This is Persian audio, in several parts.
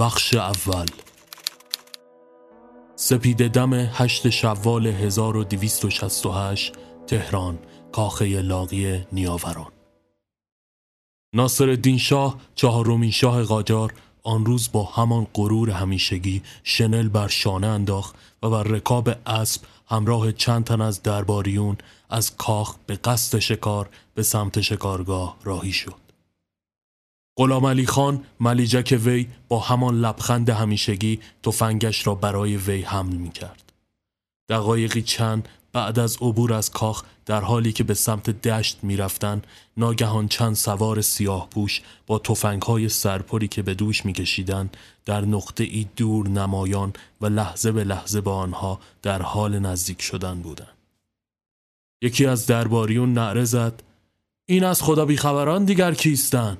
بخش اول. سپید دم هشت شوال 1268 تهران کاخه لاغی نیاوران. ناصر الدین شاه چهارمین شاه قاجار آن روز با همان غرور همیشگی شنل بر شانه انداخت و بر رکاب اسب همراه چند تن از درباریون از کاخ به قصد شکار به سمت شکارگاه راهی شد. غلام علی خان ملیجک وی با همان لبخند همیشگی تفنگش را برای وی حمل می کرد. دقایقی چند بعد از عبور از کاخ در حالی که به سمت دشت می رفتن، ناگهان چند سوار سیاه پوش با های سرپری که به دوش می کشیدن در نقطه ای دور نمایان و لحظه به لحظه با آنها در حال نزدیک شدن بودند. یکی از درباریون نعره زد این از خدا بیخبران دیگر کیستن؟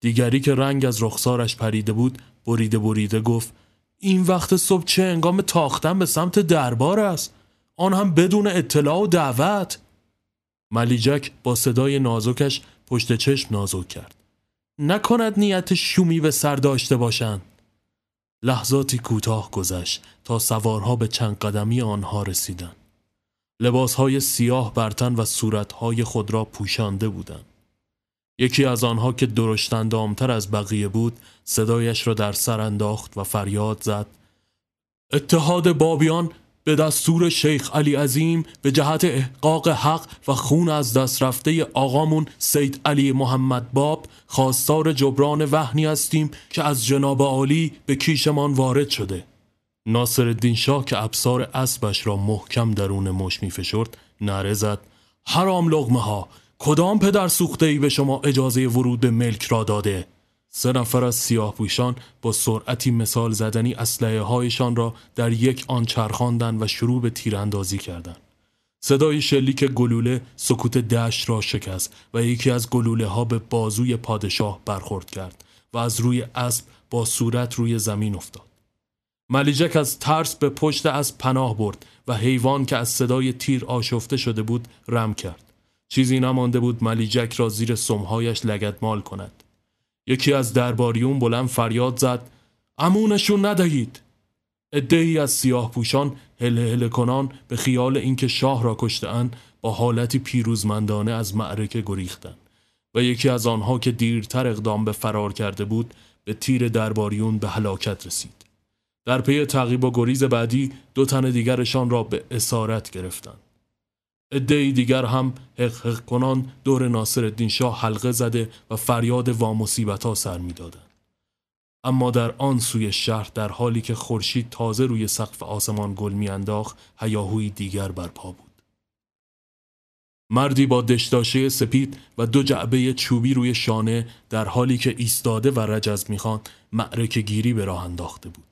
دیگری که رنگ از رخسارش پریده بود بریده بریده گفت این وقت صبح چه انگام تاختن به سمت دربار است؟ آن هم بدون اطلاع و دعوت. ملیجک با صدای نازکش پشت چشم نازک کرد. نکند نیت شومی به سر داشته باشند. لحظاتی کوتاه گذشت تا سوارها به چند قدمی آنها رسیدند. لباسهای سیاه برتن و صورتهای خود را پوشانده بودند. یکی از آنها که درشتندامتر از بقیه بود صدایش را در سر انداخت و فریاد زد. اتحاد بابیان به دستور شیخ علی عظیم به جهت احقاق حق و خون از دست رفته آقامون سید علی محمد باب خواستار جبران وحنی هستیم که از جناب عالی به کیشمان وارد شده. ناصر الدین شاه که ابسار اسبش را محکم درون مش می فشرد نره زد. حرام لغمه ها کدام پدر سوخته ای به شما اجازه ورود به ملک را داده؟ سه نفر از سیاه پوشان با سرعتی مثال زدنی اسلحه هایشان را در یک آن چرخاندن و شروع به تیراندازی کردند. صدای شلیک گلوله سکوت دشت را شکست و یکی از گلوله ها به بازوی پادشاه برخورد کرد و از روی اسب با صورت روی زمین افتاد. ملیجک از ترس به پشت از پناه برد و حیوان که از صدای تیر آشفته شده بود رم کرد. چیزی نمانده بود ملیجک را زیر سمهایش لگدمال کند. یکی از درباریون بلند فریاد زد امونشون ندهید. ادهی از سیاه پوشان هله هله کنان به خیال اینکه شاه را کشتهاند با حالتی پیروزمندانه از معرکه گریختند. و یکی از آنها که دیرتر اقدام به فرار کرده بود به تیر درباریون به هلاکت رسید. در پی تعقیب و گریز بعدی دو تن دیگرشان را به اسارت گرفتند. ادهی دیگر هم حق کنان دور ناصر الدین شاه حلقه زده و فریاد وامصیبت ها سر می‌دادند. اما در آن سوی شهر در حالی که خورشید تازه روی سقف آسمان گل میانداخت هیاهوی دیگر برپا بود. مردی با دشداشه سپید و دو جعبه چوبی روی شانه در حالی که ایستاده و رجز می‌خوان معرکه گیری به راه انداخته بود.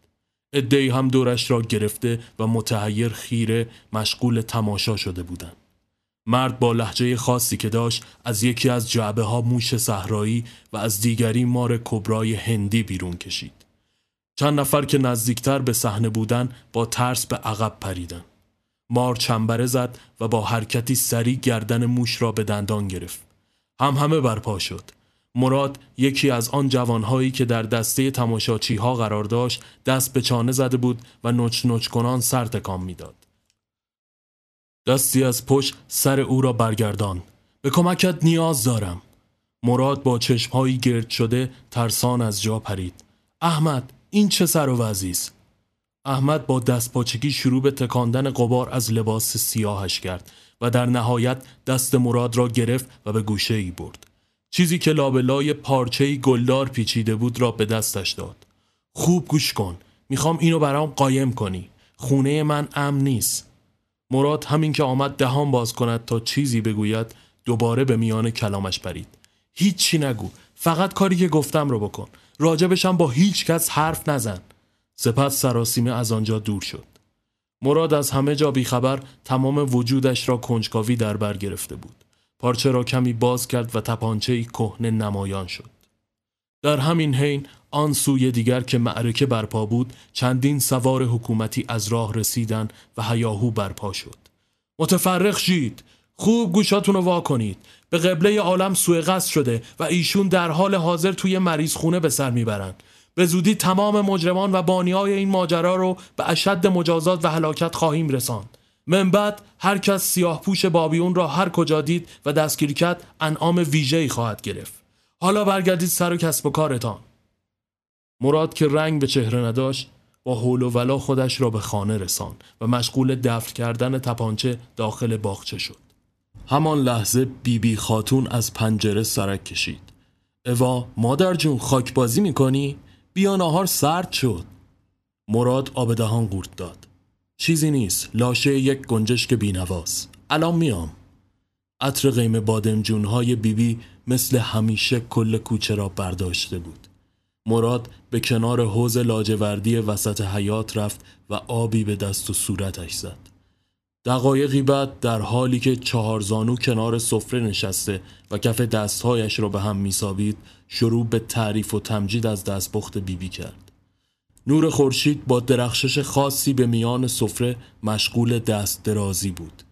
ادهی هم دورش را گرفته و متحیر خیره مشغول تماشا شده بودند. مرد با لحجه خاصی که داشت از یکی از جعبه ها موش صحرایی و از دیگری مار کبرای هندی بیرون کشید. چند نفر که نزدیکتر به صحنه بودن با ترس به عقب پریدن. مار چنبره زد و با حرکتی سریع گردن موش را به دندان گرفت. هم همه برپا شد. مراد یکی از آن جوانهایی که در دسته تماشاچی ها قرار داشت دست به چانه زده بود و نوچ نوچ کنان سر تکان می‌داد. دستی از پشت سر او را برگردان. به کمکت نیاز دارم. مراد با چشمهایی گرد شده ترسان از جا پرید. احمد این چه سر و وزیست احمد با دست پاچگی شروع به تکاندن قبار از لباس سیاهش کرد و در نهایت دست مراد را گرفت و به گوشه ای برد. چیزی که لابلای پارچه گلدار پیچیده بود را به دستش داد. خوب گوش کن. می‌خوام اینو برام قایم کنی. خونه من امن نیست. مراد همین که آمد دهان باز کند تا چیزی بگوید دوباره به میان کلامش پرید. هیچی نگو فقط کاری که گفتم رو بکن. راجبشم با هیچ کس حرف نزن. سپس سراسیمه از آنجا دور شد. مراد از همه جا بیخبر تمام وجودش را کنجکاوی در بر گرفته بود. پارچه را کمی باز کرد و تپانچه کهنه نمایان شد. در همین حین آن سوی دیگر که معرکه برپا بود چندین سوار حکومتی از راه رسیدن و هیاهو برپا شد. متفرق شید. خوب گوشاتون رو وا کنید. به قبله عالم سوء قصد شده و ایشون در حال حاضر توی مریض خونه به سر می‌برن به زودی تمام مجرمان و بانیای این ماجرا رو به اشد مجازات و هلاکت خواهیم رساند. من بعد هر کس سیاه پوش بابیون را هر کجا دید و دستگیر کرد انعام ویژه‌ای خواهد گرفت. حالا برگردید سر و کسب و کارتان. مراد که رنگ به چهره نداشت با حول و ولا خودش را به خانه رسان و مشغول دفن کردن تپانچه داخل باغچه شد. همان لحظه بیبی بی خاتون از پنجره سرک کشید. اوا مادر جون خاک بازی می‌کنی؟ بیا نهار سرد شد. مراد آب دهان قورت داد. چیزی نیست لاشه یک گنجشک بینواست الان میام. عطر قیم بادمجونهای بیبی مثل همیشه کل کوچه را برداشته بود. مراد به کنار حوز لاجوردی وسط حیات رفت و آبی به دست و صورتش زد. دقایقی بعد در حالی که چهارزانو کنار سفره نشسته و کف دستهایش را به هم میسابید شروع به تعریف و تمجید از دستپخت بیبی کرد. نور خورشید با درخشش خاصی به میان سفره مشغول دست درازی بود.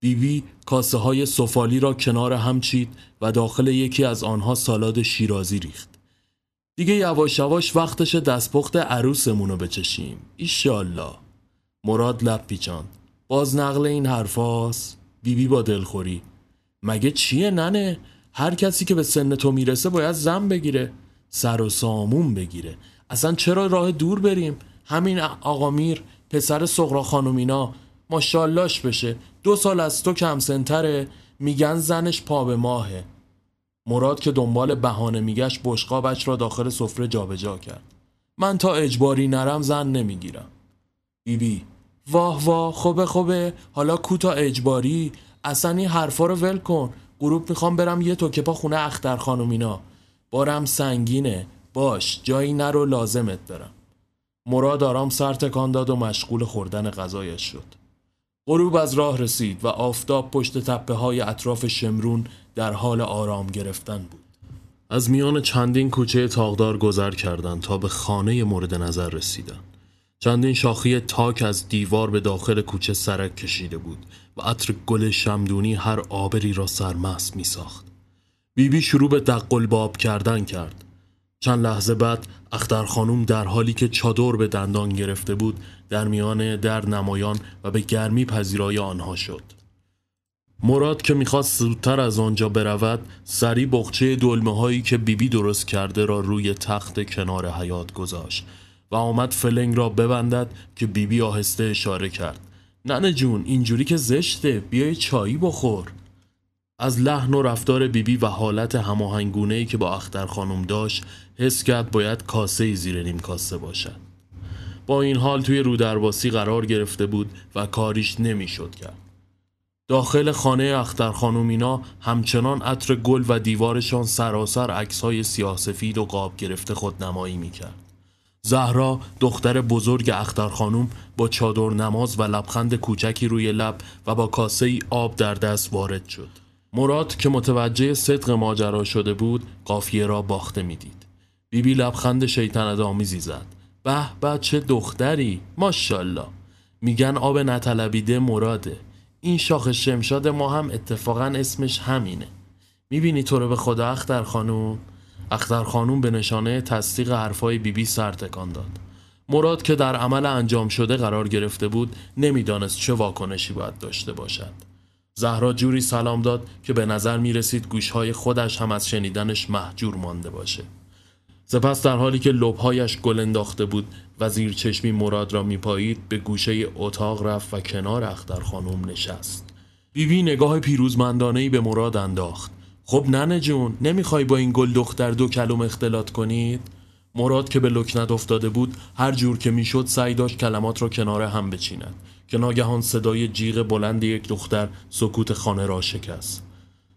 بیبی کاسه های سفالی را کنار هم چید و داخل یکی از آنها سالاد شیرازی ریخت. دیگه یواش یواش وقتش دستپخت عروسمونو بچشیم. ایشالله مراد لب پیچاند. باز نقل این حرفاست. بیبی با دلخوری. مگه چیه ننه؟ هر کسی که به سن تو می‌رسه باید زن بگیره. سر و سامون بگیره. اصلا چرا راه دور بریم؟ همین آقا میر پسر سغرا خانومینا ماشاللاش بشه. دو سال از تو کم سنتره. میگن زنش پا به ماهه. مراد که دنبال بهانه میگشت بشقابش را داخل سفره جابجا کرد. من تا اجباری نرم زن نمی‌گیرم. بیبی واه واه خوبه خوبه. حالا کوتا اجباری؟ اصلا این حرفا رو ول کن. گروپ می‌خوام برم یه توکه پا خونه اختر خانومینا بارم سنگینه. باش جایی نرو لازمت دارم. مراد آرام سر تکان داد و مشغول خوردن غذایش شد. غروب از راه رسید و آفتاب پشت تپه های اطراف شمرون در حال آرام گرفتن بود از میان چندین کوچه تاغدار گذر کردند تا به خانه مورد نظر رسیدند چندین شاخی تاک از دیوار به داخل کوچه سرک کشیده بود و عطر گل شمدونی هر آبری را سرمست می ساخت. بیبی شروع به دقل باب کردن کرد. چند لحظه بعد اختر خانوم در حالی که چادر به دندان گرفته بود در میان در نمایان و به گرمی پذیرای آنها شد. مراد که می‌خواست زودتر از آنجا برود سری بخچه دلمه هایی که بیبی درست کرده را روی تخت کنار حیات گذاشت و آمد فلنگ را ببندد که بیبی آهسته اشاره کرد ننه جون اینجوری که زشته بیای چایی بخور از لحن و رفتار بیبی و حالت هماهنگونه ای که با اختر خانم داشت حس کرد باید کاسه زیر نیم کاسه باشد با این حال توی رودرباسی قرار گرفته بود و کاریش نمی‌شد کرد داخل خانه اختر خانومینا همچنان عطر گل و دیوارشان سراسر عکس های سیاه سفید و قاب گرفته خودنمایی می‌کرد. زهرا دختر بزرگ اختر خانوم با چادر نماز و لبخند کوچکی روی لب و با کاسه ای آب در دست وارد شد. مراد که متوجه صدق ماجرا شده بود قافیه را باخته می‌دید. بیبی لبخند شیطنت آمیزی زد. به به چه دختری؟ ماشاءالله. میگن آب نطلبیده مراده. این شاخ شمشاد ما هم اتفاقا اسمش همینه. می‌بینی تو رو به خدا اختر خانوم؟ اختر خانوم به نشانه تصدیق حرفای بیبی بی سر تکان داد. مراد که در عمل انجام شده قرار گرفته بود نمی‌دانست چه واکنشی باید داشته باشد. زهرا جوری سلام داد که به نظر می رسید گوشهای خودش هم از شنیدنش محجور مانده باشه. سپس در حالی که لبهایش گل انداخته بود و زیر چشمی مراد را میپایید به گوشه اتاق رفت و کنار اختر خانم نشست. بیبی بی نگاه پیروزمندانهی به مراد انداخت. خب ننه جون نمی‌خوای با این گل دختر دو کلم اختلاط کنید؟ مراد که به لکنت افتاده بود هر جور که می‌شد سعی داشت کلمات را کنار هم بچیند. که ناگهان صدای جیغ بلند یک دختر سکوت خانه را شکست.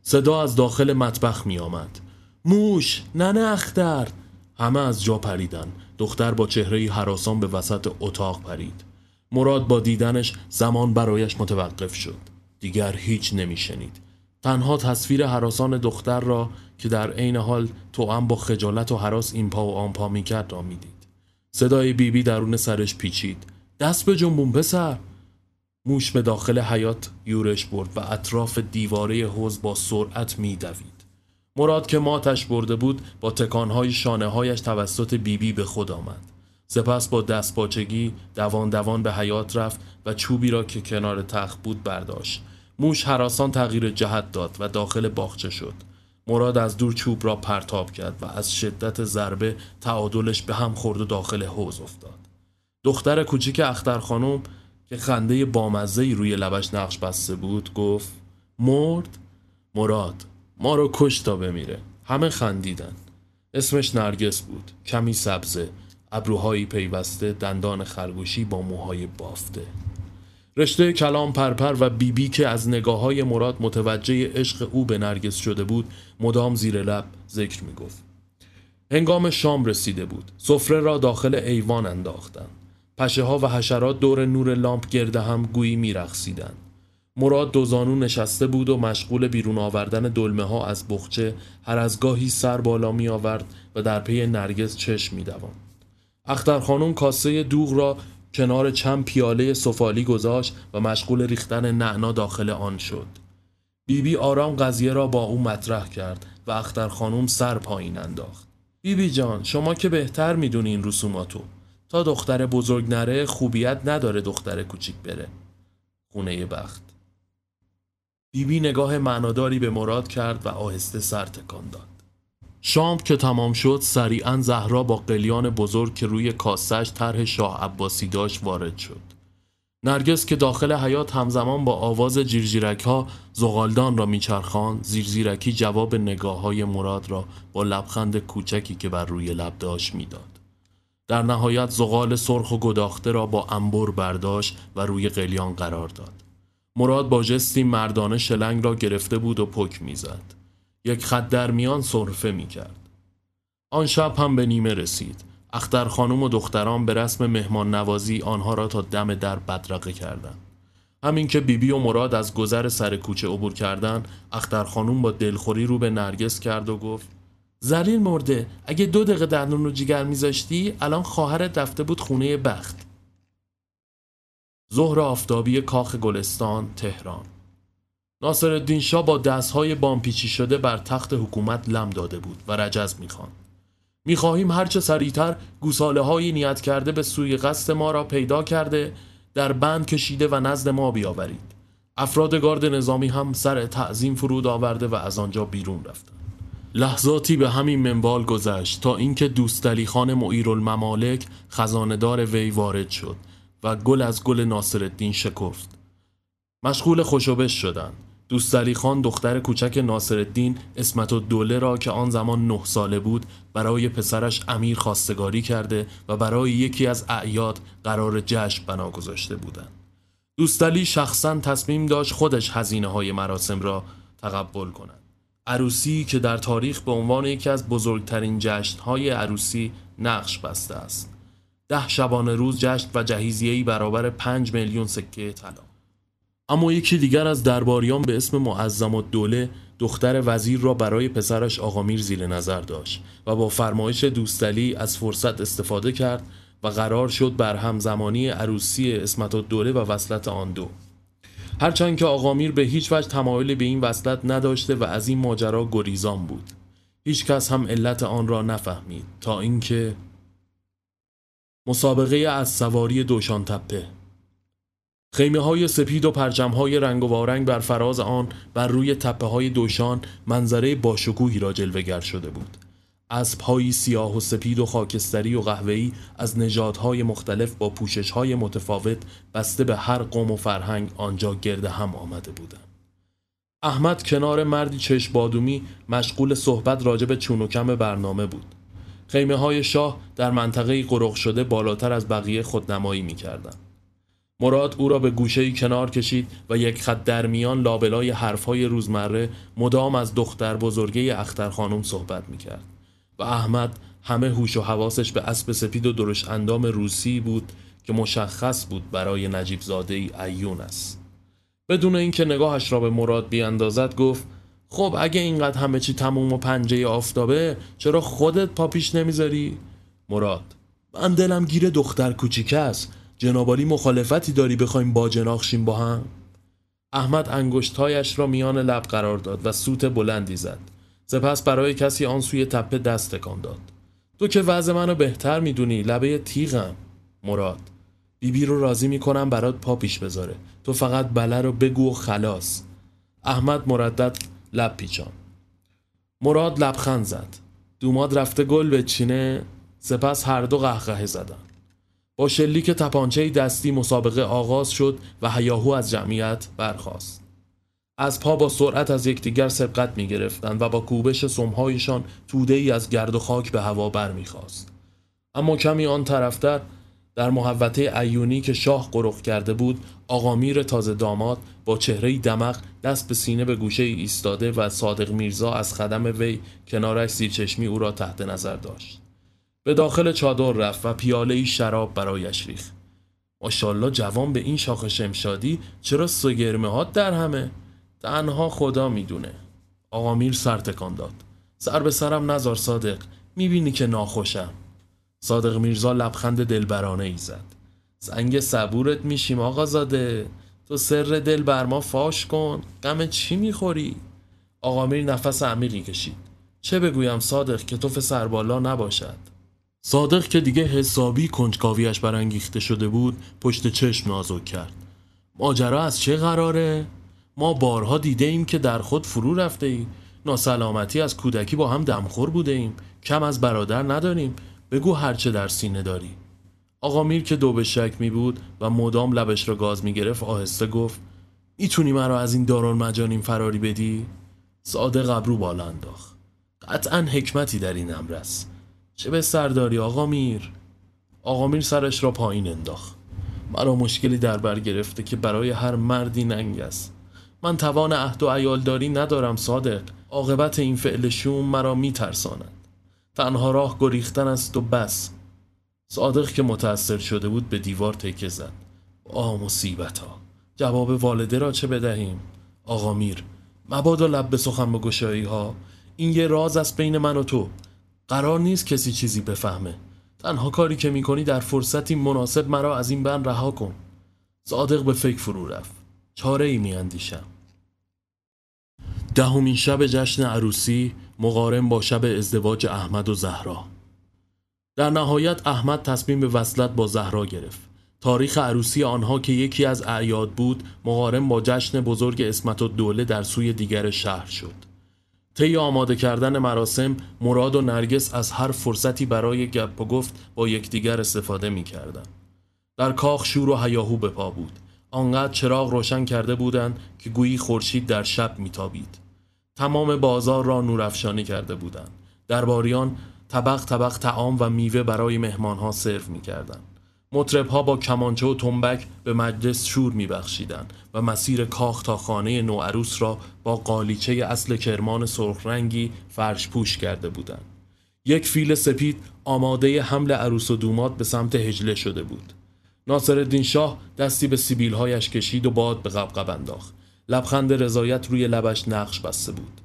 صدا از داخل مطبخ می آمد. موش ننه اختر! همه از جا پریدن. دختر با چهره حراسان به وسط اتاق پرید. مراد با دیدنش زمان برایش متوقف شد. دیگر هیچ نمیشنید تنها تصویر حراسان دختر را که در عین حال هم با خجالت و حراس این پا و آن پا می‌کرد را می‌دید صدای بیبی بی درون سرش پیچید. دست به جنبون پسر! موش به داخل حیات یورش برد و اطراف دیواره حوز با سرعت میدوید. مراد که ماتش برده بود با تکانهای شانه هایش توسط بیبی بی به خود آمد. سپس با دست باچگی دوان دوان به حیات رفت و چوبی را که کنار تخت بود برداشت. موش حراسان تغییر جهت داد و داخل باغچه شد. مراد از دور چوب را پرتاب کرد و از شدت ضربه تعادلش به هم خورد و داخل حوز افتاد. دختر کوچیک اختر خانم که خنده بامزهی روی لبش نقش بسته بود گفت مرد مراد ما رو کش تا بمیره. همه خندیدن. اسمش نرگس بود کمی سبزه ابروهایی پیوسته دندان خرگوشی با موهای بافته. رشته کلام پرپر و بیبی بی که از نگاه های مراد متوجه عشق او به نرگس شده بود مدام زیر لب ذکر می گفت. هنگام شام رسیده بود. سفره را داخل ایوان انداختند. پشه ها و حشرات دور نور لامپ گرده هم گویی می رخصیدن. مراد دوزانو نشسته بود و مشغول بیرون آوردن دلمه ها از بخچه هر از گاهی سر بالا می آورد و در پی نرگس چشم می دوان. اختر خانم کاسه دوغ را کنار چند پیاله سفالی گذاشت و مشغول ریختن نعنا داخل آن شد. بیبی بی آرام قضیه را با او مطرح کرد و اختر خانم سر پایین انداخت. بیبی بی جان شما که بهتر می‌دونین رسوماتو. تا دختر بزرگ نره خوبیت نداره دختر کوچیک بره. خونه بخت. بیبی بی نگاه معناداری به مراد کرد و آهسته سر تکان داد. شام که تمام شد سریعا زهرا با قلیان بزرگ که روی کاسش طرح شاه عباسی داشت وارد شد نرگس که داخل حیات همزمان با آواز جیرجیرک ها زغالدان را میچرخان زیرزیرکی جواب نگاه های مراد را با لبخند کوچکی که بر روی لب داشت می‌داد. در نهایت زغال سرخ و گداخته را با انبر برداشت و روی قلیان قرار داد. مراد با جستی مردانه شلنگ را گرفته بود و پک می‌زد. یک خط در میان صرفه می کرد. آن شب هم به نیمه رسید. اختر خانم و دختران به رسم مهمان نوازی آنها را تا دم در بدرقه کردند. همین که بیبی و مراد از گذر سر کوچه عبور کردند، اختر خانم با دلخوری رو به نرگس کرد و گفت زلیل مرده. اگه دو دقیقه دندون رو جگر میذاشتی الان خواهرت رفته بود خونه بخت. ظهر آفتابی کاخ گلستان تهران. ناصر شاه با دستهای بامپیچی شده بر تخت حکومت لم داده بود و رجز می‌خوان. می‌خواهیم هرچه سریعتر گوساله های نیت کرده به سوی قصد ما را پیدا کرده در بند کشیده و نزد ما بیاورید. افراد گارد نظامی هم سر تعظیم فرود آورده و از آنجا بیرون رفتند. لحظاتی به همین منوال گذشت تا اینکه دوستعلی خان معیرالممالک خزاندار وی وارد شد و گل از گل ناصرالدین شکفت مشغول خوشوبش شدند دوستالی خان دختر کوچک ناصرالدین اسمت و دوله را که آن زمان نه ساله بود برای پسرش امیر خواستگاری کرده و برای یکی از اعیاد قرار جشن بنا گذاشته بودند. دوستالی شخصا تصمیم داشت خودش هزینه های مراسم را تقبل کند. عروسی که در تاریخ به عنوان یکی از بزرگترین جشن های عروسی نقش بسته است. ده شبانه روز جشن و جهیزیهی برابر پنج میلیون سکه طلا. اما یکی دیگر از درباریان به اسم معظم دوله دختر وزیر را برای پسرش آقامیر زیر نظر داشت و با فرمایش دوستلی از فرصت استفاده کرد و قرار شد بر همزمانی عروسی اسمت دوله و وصلت آن دو هرچند که آقامیر به هیچ وجه تمایل به این وصلت نداشته و از این ماجرا گریزان بود. هیچ کس هم علت آن را نفهمید تا اینکه مسابقه از سواری دوشان تپه. خیمه های سپید و پرچم های رنگ و وارنگ بر فراز آن بر روی تپه های دوشان منظره باشکوهی را جلوگر شده بود. اسب سیاه و سپید و خاکستری و قهوه‌ای از نژادهای مختلف با پوشش های متفاوت بسته به هر قوم و فرهنگ آنجا گرده هم آمده بودند. احمد کنار مردی چشم بادومی مشغول صحبت راجب چون و کم برنامه بود. خیمه های شاه در منطقه قرق شده بالاتر از بقیه خودنمایی می مراد او را به گوشه کنار کشید و یک خط در میان لابلای حرفهای روزمره مدام از دختر بزرگه اختر خانم صحبت می‌کرد و احمد همه هوش و حواسش به اسب سپید و درش اندام روسی بود که مشخص بود برای نجیب زاده ای ایون است بدون اینکه نگاهش را به مراد بیاندازد گفت خب اگه اینقدر همه چی تموم و پنجه آفتابه چرا خودت پاپیش نمی‌ذاری؟ مراد من دلم گیر دختر کوچیک است جنابالی مخالفتی داری بخوایم با جناخشیم با هم؟ احمد انگشتهایش را میان لب قرار داد و سوت بلندی زد سپس برای کسی آن سوی تپه دست تکان داد. تو که وضع منو بهتر می‌دونی لبه تیغم. مراد بیبی رو راضی می‌کنم برات پا پیش بذاره. تو فقط بله رو بگو و خلاص. احمد مردد لب پیچان. مراد لبخند زد. دوماد رفته گل به چینه سپس هر دو قهقه زدن. با شلیک تپانچه دستی مسابقه آغاز شد و هیاهو از جمعیت برخاست. از پا با سرعت از یکدیگر سبقت می گرفتند و با کوبش سمهایشان توده ای از گرد و خاک به هوا بر می خواست. اما کمی آن طرفتر در محوطه ایونی که شاه قرخ کرده بود آقامیر تازه داماد با چهره دمق دست به سینه به گوشه ایستاده و صادق میرزا از خدم وی کنارش زیرچشمی او را تحت نظر داشت. به داخل چادر رفت و پیاله شراب برایش ریخت. ماشاءالله جوان به این شاخ شمشادی چرا سگرمه ها در همه؟ تنها خدا می‌دونه. آقا میر سر تکان داد. سر به سرم نزار صادق می‌بینی که ناخوشم. صادق میرزا لبخند دلبرانه ای زد. زنگ صبورت میشیم آقا زاده. تو سر دل بر ما فاش کن. غم چی می‌خوری؟ آقا میر نفس عمیقی کشید چه بگویم صادق که تو سربالا نباشد؟ صادق که دیگه حسابی کنجکاویش برانگیخته شده بود پشت چشم نازک کرد. ماجرا از چه قراره؟ ما بارها دیده ایم که در خود فرو رفته ای ناسلامتی از کودکی با هم دمخور بوده ایم. کم از برادر نداریم. بگو هرچه در سینه داری. آقا میر که دو به شک می بود و مدام لبش را گاز می گرفت آهسته گفت می‌تونی مرا از این دارال مجانین فراری بدی؟ صادق ابرو بالا انداخت. قطعا حکمتی در این امر است. چه به سرداری آقا میر؟ آقا میر سرش را پایین انداخت. مرا مشکلی در بر گرفته که برای هر مردی ننگ است. من توان عهد و عیالداری ندارم صادق. عاقبت این فعل شوم مرا میترساند. تنها راه گریختن است و بس. صادق که متأثر شده بود به دیوار تکه زد. آ مصیبت ها جواب والده را چه بدهیم؟ آقا میر مبادا لب به سخن گشایی ها این یه راز است بین من و تو. قرار نیست کسی چیزی بفهمه. تنها کاری که می‌کنی در فرصتی مناسب مرا از این بند رها کن. صادق به فکر فرو رفت. چاره ای میاندیشم. دهمین شب جشن عروسی مقارن با شب ازدواج احمد و زهرا. در نهایت احمد تصمیم به وصلت با زهرا گرفت. تاریخ عروسی آنها که یکی از اعیاد بود مقارن با جشن بزرگ اسمت و دوله در سوی دیگر شهر شد. طی آماده کردن مراسم مراد و نرگس از هر فرصتی برای گپ و گفت با یکدیگر استفاده می کردن. در کاخ شور و هیاهو به پا بود. آنقدر چراغ روشن کرده بودند که گویی خورشید در شب میتابید. تمام بازار را نورافشانی کرده بودند. درباریان طبق طبق تعام و میوه برای مهمانها سرو می‌کردند. مطربها با کمانچه و تنبک به مجلس شور میبخشیدند و مسیر کاخ تا خانه نوعروس را با قالیچه اصل کرمان سرخ رنگی فرش پوش کرده بودند. یک فیل سپید آماده حمل عروس و دومات به سمت هجله شده بود. ناصر شاه دستی به سیبیلهایش کشید و باد به قبقب انداخت. لبخند رضایت روی لبش نقش بسته بود.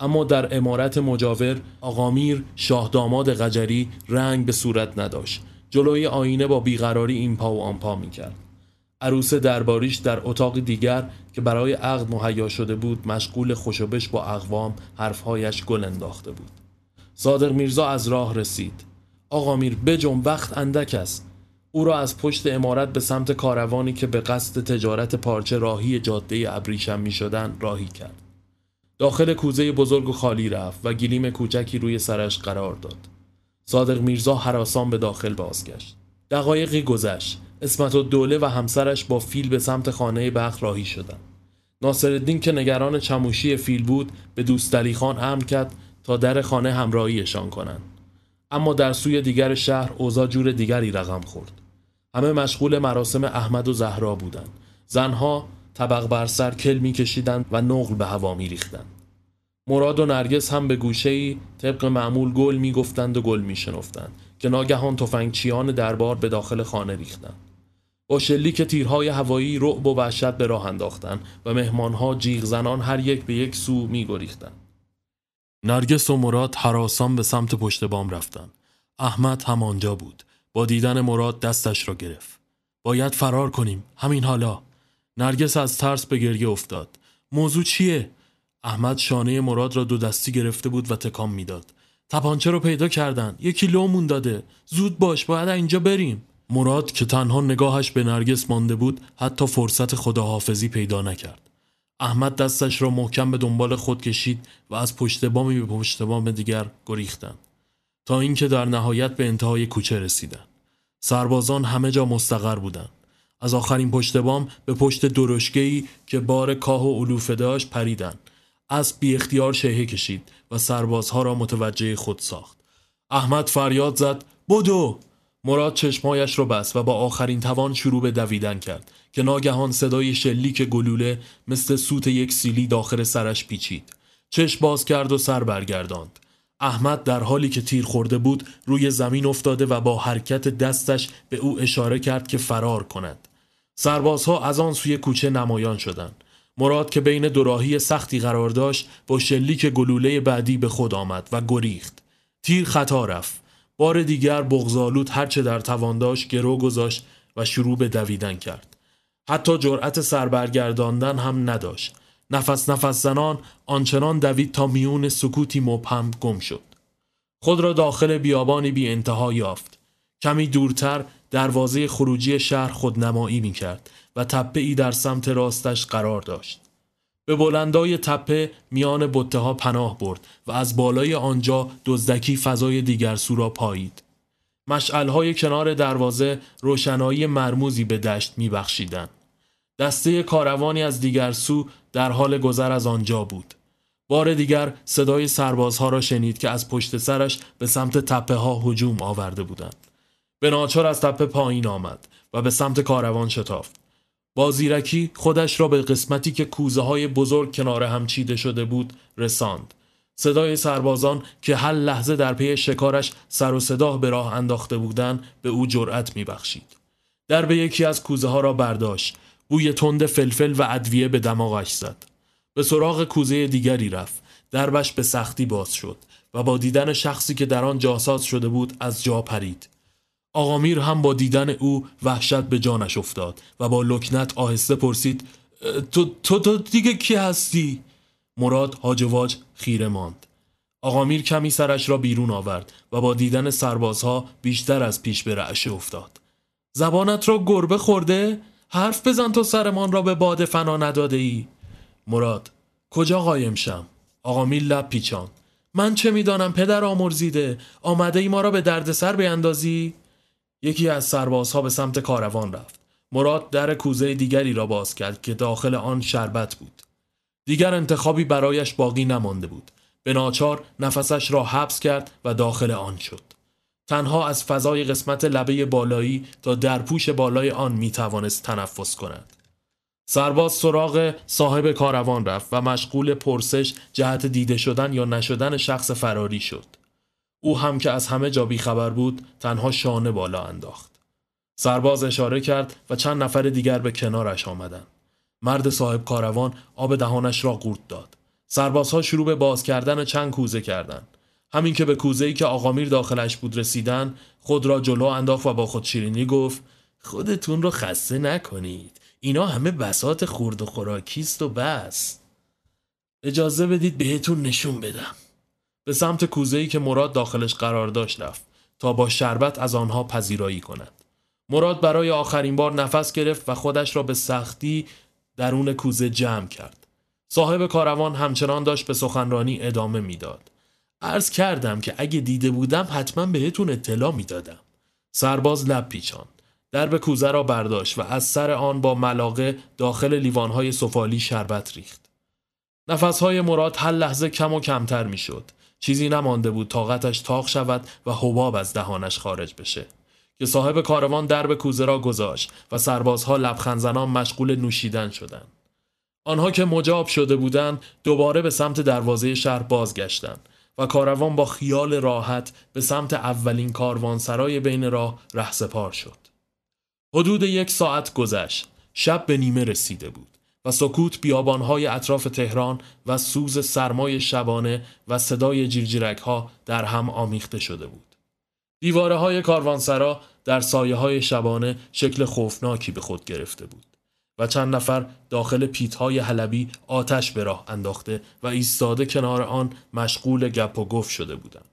اما در امارت مجاور آقامیر شاه داماد قجری رنگ به صورت نداشت. جلوی آینه با بیقراری این پا و آن پا می کرد عروس درباریش در اتاق دیگر که برای عقد مهیا شده بود مشغول خوشبش با اقوام حرفهایش گل انداخته بود. صادق میرزا از راه رسید. آقا میر بجم وقت اندک است. او را از پشت امارت به سمت کاروانی که به قصد تجارت پارچه راهی جاده ابریشم می شدن راهی کرد. داخل کوزه بزرگ و خالی رفت و گلیم کوچکی روی سرش قرار داد. صادق میرزا حراسان به داخل بازگشت. دقایقی گذشت. اسمت و دوله و همسرش با فیل به سمت خانه بخت راهی شدند. ناصرالدین که نگران چموشی فیل بود به دوست خان امر کرد تا در خانه همراهیشان کنند. اما در سوی دیگر شهر اوضاع جور دیگری رقم خورد. همه مشغول مراسم احمد و زهرا بودند زنها طبق بر سر کل میکشیدند و نقل به هوا میریختند مراد و نرگس هم به گوشه طبق معمول گل می‌گفتند و گل میشنفتند که ناگهان تفنگچیان دربار به داخل خانه ریختند. با شلیک تیرهای هوایی رعب و وحشت به راه انداختند و مهمانها جیغ زنان هر یک به یک سو میگریختند. نرگس و مراد حراسان به سمت پشت بام رفتند. احمد هم آنجا بود. با دیدن مراد دستش را گرفت باید فرار کنیم همین حالا نرگس از ترس به گریه افتاد موضوع چیه احمد شانه مراد را دو دستی گرفته بود و تکان می‌داد. تپانچه رو پیدا کردن. یکی لومون داده. زود باش باید اینجا بریم. مراد که تنها نگاهش به نرگس مانده بود حتی فرصت خداحافظی پیدا نکرد. احمد دستش را محکم به دنبال خود کشید و از پشت بامی به پشت بام دیگر گریختند. تا اینکه در نهایت به انتهای کوچه رسیدند. سربازان همه جا مستقر بودند. از آخرین پشت بام به پشت درشگهی که بار کاه و علوفه داشت پریدن. اسب بی اختیار شهه کشید و سربازها را متوجه خود ساخت. احمد فریاد زد بدو مراد چشمایش را بست و با آخرین توان شروع به دویدن کرد که ناگهان صدای شلیک گلوله مثل سوت یک سیلی داخل سرش پیچید. چشم باز کرد و سر برگرداند. احمد در حالی که تیر خورده بود روی زمین افتاده و با حرکت دستش به او اشاره کرد که فرار کند. سربازها از آن سوی کوچه نمایان شدند. مراد که بین دوراهی سختی قرار داشت با شلیک گلوله بعدی به خود آمد و گریخت. تیر خطا رفت. بار دیگر بغزالود هرچه در توان داشت گرو گذاشت و شروع به دویدن کرد. حتی جرأت سربرگرداندن هم نداشت. نفس نفس زنان آنچنان دوید تا میون سکوتی مبهم گم شد. خود را داخل بیابانی بی انتها یافت. کمی دورتر دروازه خروجی شهر خودنمایی می کرد و تپه ای در سمت راستش قرار داشت. به بلندای تپه میان بطه ها پناه برد و از بالای آنجا دزدکی فضای دیگر سو را پایید. های کنار دروازه روشنایی مرموزی به دشت می بخشیدن. دسته کاروانی از دیگر سو در حال گذر از آنجا بود. بار دیگر صدای سربازها را شنید که از پشت سرش به سمت تپه ها هجوم آورده بودند. به ناچار از تپه پایین آمد و به سمت کاروان شتافت. با زیرکی خودش را به قسمتی که کوزه های بزرگ کنار هم چیده شده بود رساند. صدای سربازان که هر لحظه در پی شکارش سر و صدا به راه انداخته بودند به او جرأت میبخشید. در به یکی از کوزه ها را برداشت. بوی تند فلفل و ادویه به دماغش زد. به سراغ کوزه دیگری رفت. دربش به سختی باز شد و با دیدن شخصی که در آن جاساز شده بود از جا پرید. آقا میر هم با دیدن او وحشت به جانش افتاد و با لکنت آهسته پرسید تو, تو, تو دیگه کی هستی؟ مراد هاجواج خیره ماند. آقا میر کمی سرش را بیرون آورد و با دیدن سربازها بیشتر از پیش به رعشه افتاد. زبانت را گربه خورده؟ حرف بزن تو سرمان را به باد فنا نداده ای؟ مراد کجا قایم شم؟ آقا میر لب پیچان من چه می‌دانم پدر آمرزیده آمده ای ما را به دردسر بیاندازی؟ یکی از سربازها به سمت کاروان رفت. مراد در کوزه دیگری را باز کرد که داخل آن شربت بود. دیگر انتخابی برایش باقی نمانده بود. به ناچار نفسش را حبس کرد و داخل آن شد. تنها از فضای قسمت لبه بالایی تا در پوش بالای آن می توانست تنفس کند. سرباز سراغ صاحب کاروان رفت و مشغول پرسش جهت دیده شدن یا نشدن شخص فراری شد. او هم که از همه جا خبر بود تنها شانه بالا انداخت. سرباز اشاره کرد و چند نفر دیگر به کنارش آمدند. مرد صاحب کاروان آب دهانش را قورت داد. سربازها شروع به باز کردن چند کوزه کردند. همین که به کوزه ای که آقامیر داخلش بود رسیدن خود را جلو انداخت و با خود شیرینی گفت خودتون رو خسته نکنید. اینا همه بسات خورد و خوراکیست و بس. اجازه بدید بهتون نشون بدم. به سمت کوزه‌ای که مراد داخلش قرار داشت رفت تا با شربت از آنها پذیرایی کند. مراد برای آخرین بار نفس گرفت و خودش را به سختی درون کوزه جمع کرد. صاحب کاروان همچنان داشت به سخنرانی ادامه می‌داد. عرض کردم که اگه دیده بودم حتما بهتون اطلاع می‌دادم. سرباز لب پیچان. درب کوزه را برداشت و از سر آن با ملاقه داخل لیوانهای سفالی شربت ریخت. نفسهای مراد هر لحظه کم و کمتر می‌شد. چیزی نمانده بود طاقتش تاق شود و حباب از دهانش خارج بشه که صاحب کاروان درب کوزه را گذاشت و سربازها لبخند زنان مشغول نوشیدن شدند آنها که مجاب شده بودند دوباره به سمت دروازه شهر بازگشتند و کاروان با خیال راحت به سمت اولین کاروانسرای بین راه رهسپار شد. حدود یک ساعت گذشت. شب به نیمه رسیده بود و سکوت بیابانهای اطراف تهران و سوز سرمای شبانه و صدای جیرجیرک ها در هم آمیخته شده بود. دیواره های کاروانسرا در سایه های شبانه شکل خوفناکی به خود گرفته بود. و چند نفر داخل پیتهای حلبی آتش به راه انداخته و ایستاده کنار آن مشغول گپ و گفت شده بودند.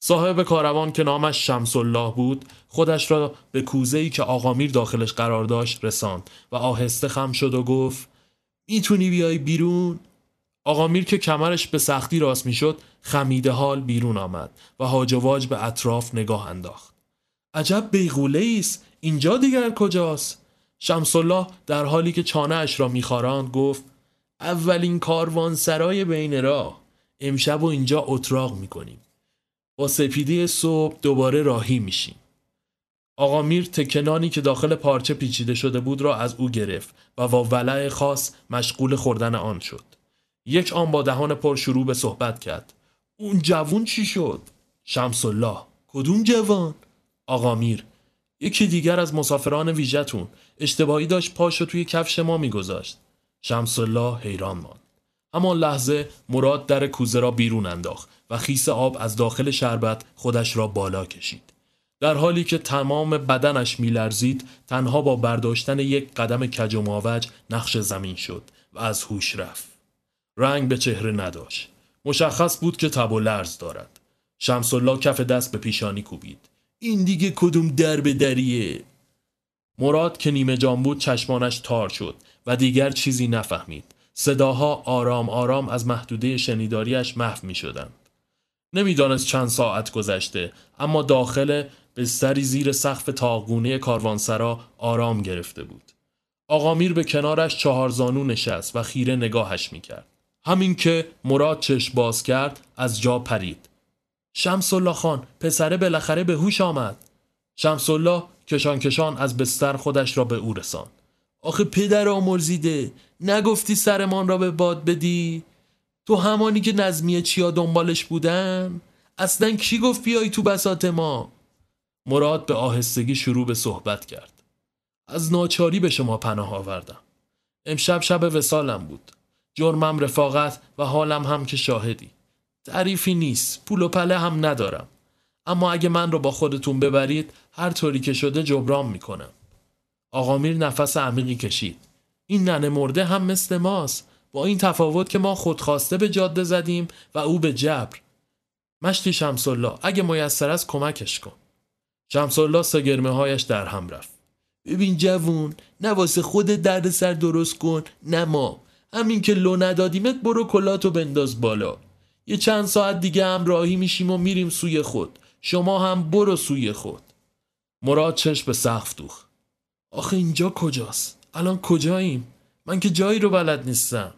صاحب کاروان که نامش شمس الله بود خودش را به کوزه که آقامیر داخلش قرار داشت رساند و آهسته خم شد و گفت می‌تونی بیای بیرون؟ آقامیر که کمرش به سختی راست می‌شد خمیده حال بیرون آمد و هاج واج به اطراف نگاه انداخت. عجب بیغوله است اینجا دیگر کجاست؟ شمس الله در حالی که چانه اش را میخاراند گفت اولین کاروان سرای بین راه امشب و اینجا اتراق می‌کنیم. با سپیدی صبح دوباره راهی میشیم. آقا میر تکنانی که داخل پارچه پیچیده شده بود را از او گرفت و با ولع خاص مشغول خوردن آن شد. یک آن با دهان پر شروع به صحبت کرد. اون جوون چی شد؟ شمس الله کدوم جوان؟ آقا میر یکی دیگر از مسافران ویژتون اشتباهی داشت پاشو توی کفش ما میگذاشت. شمس الله حیران ماند. همان لحظه مراد در کوزه را بیرون انداخت و خیس آب از داخل شربت خودش را بالا کشید. در حالی که تمام بدنش میلرزید تنها با برداشتن یک قدم کج و ماوج نقش زمین شد و از هوش رفت. رنگ به چهره نداشت. مشخص بود که تب و لرز دارد. شمس الله کف دست به پیشانی کوبید. این دیگه کدوم درب دریه مراد که نیمه جان بود چشمانش تار شد و دیگر چیزی نفهمید صداها آرام آرام از محدوده شنیداریش محو می شدند. نمی‌دانست چند ساعت گذشته اما داخل بستری زیر سقف تاقگونه کاروانسرا آرام گرفته بود. آقا میر به کنارش چهار زانو نشست و خیره نگاهش می‌کرد. همین که مراد چشم باز کرد از جا پرید. شمس الله خان پسره بالاخره به هوش آمد. شمس الله کشان کشان از بستر خودش را به او رساند. آخه پدر آمرزیده نگفتی سرمان را به باد بدی؟ تو همانی که نظمیه چیا دنبالش بودن اصلا کی گفت بیای تو بسات ما؟ مراد به آهستگی شروع به صحبت کرد. از ناچاری به شما پناه آوردم. امشب شب وسالم بود. جرمم رفاقت و حالم هم که شاهدی. تعریفی نیست. پول و پله هم ندارم. اما اگه من رو با خودتون ببرید هر طوری که شده جبران می‌کنم. آقا میر نفس عمیقی کشید. این ننه مرده هم مثل ماست. با این تفاوت که ما خودخواسته به جاده زدیم و او به جبر. مشتی شمسالله اگه میسر است کمکش کن. شمسالله سگرمه هایش در هم رفت. ببین جوون نه واسه خود درد سر درست کن نه ما. همین که لو ندادیمت برو کلاتو بنداز بالا. یه چند ساعت دیگه هم راهی میشیم و میریم سوی خود. شما هم برو سوی خود. مراد چشم به سقف دوخ آخه اینجا کجاست؟ الان کجاییم؟ من که جایی رو بلد نیستم.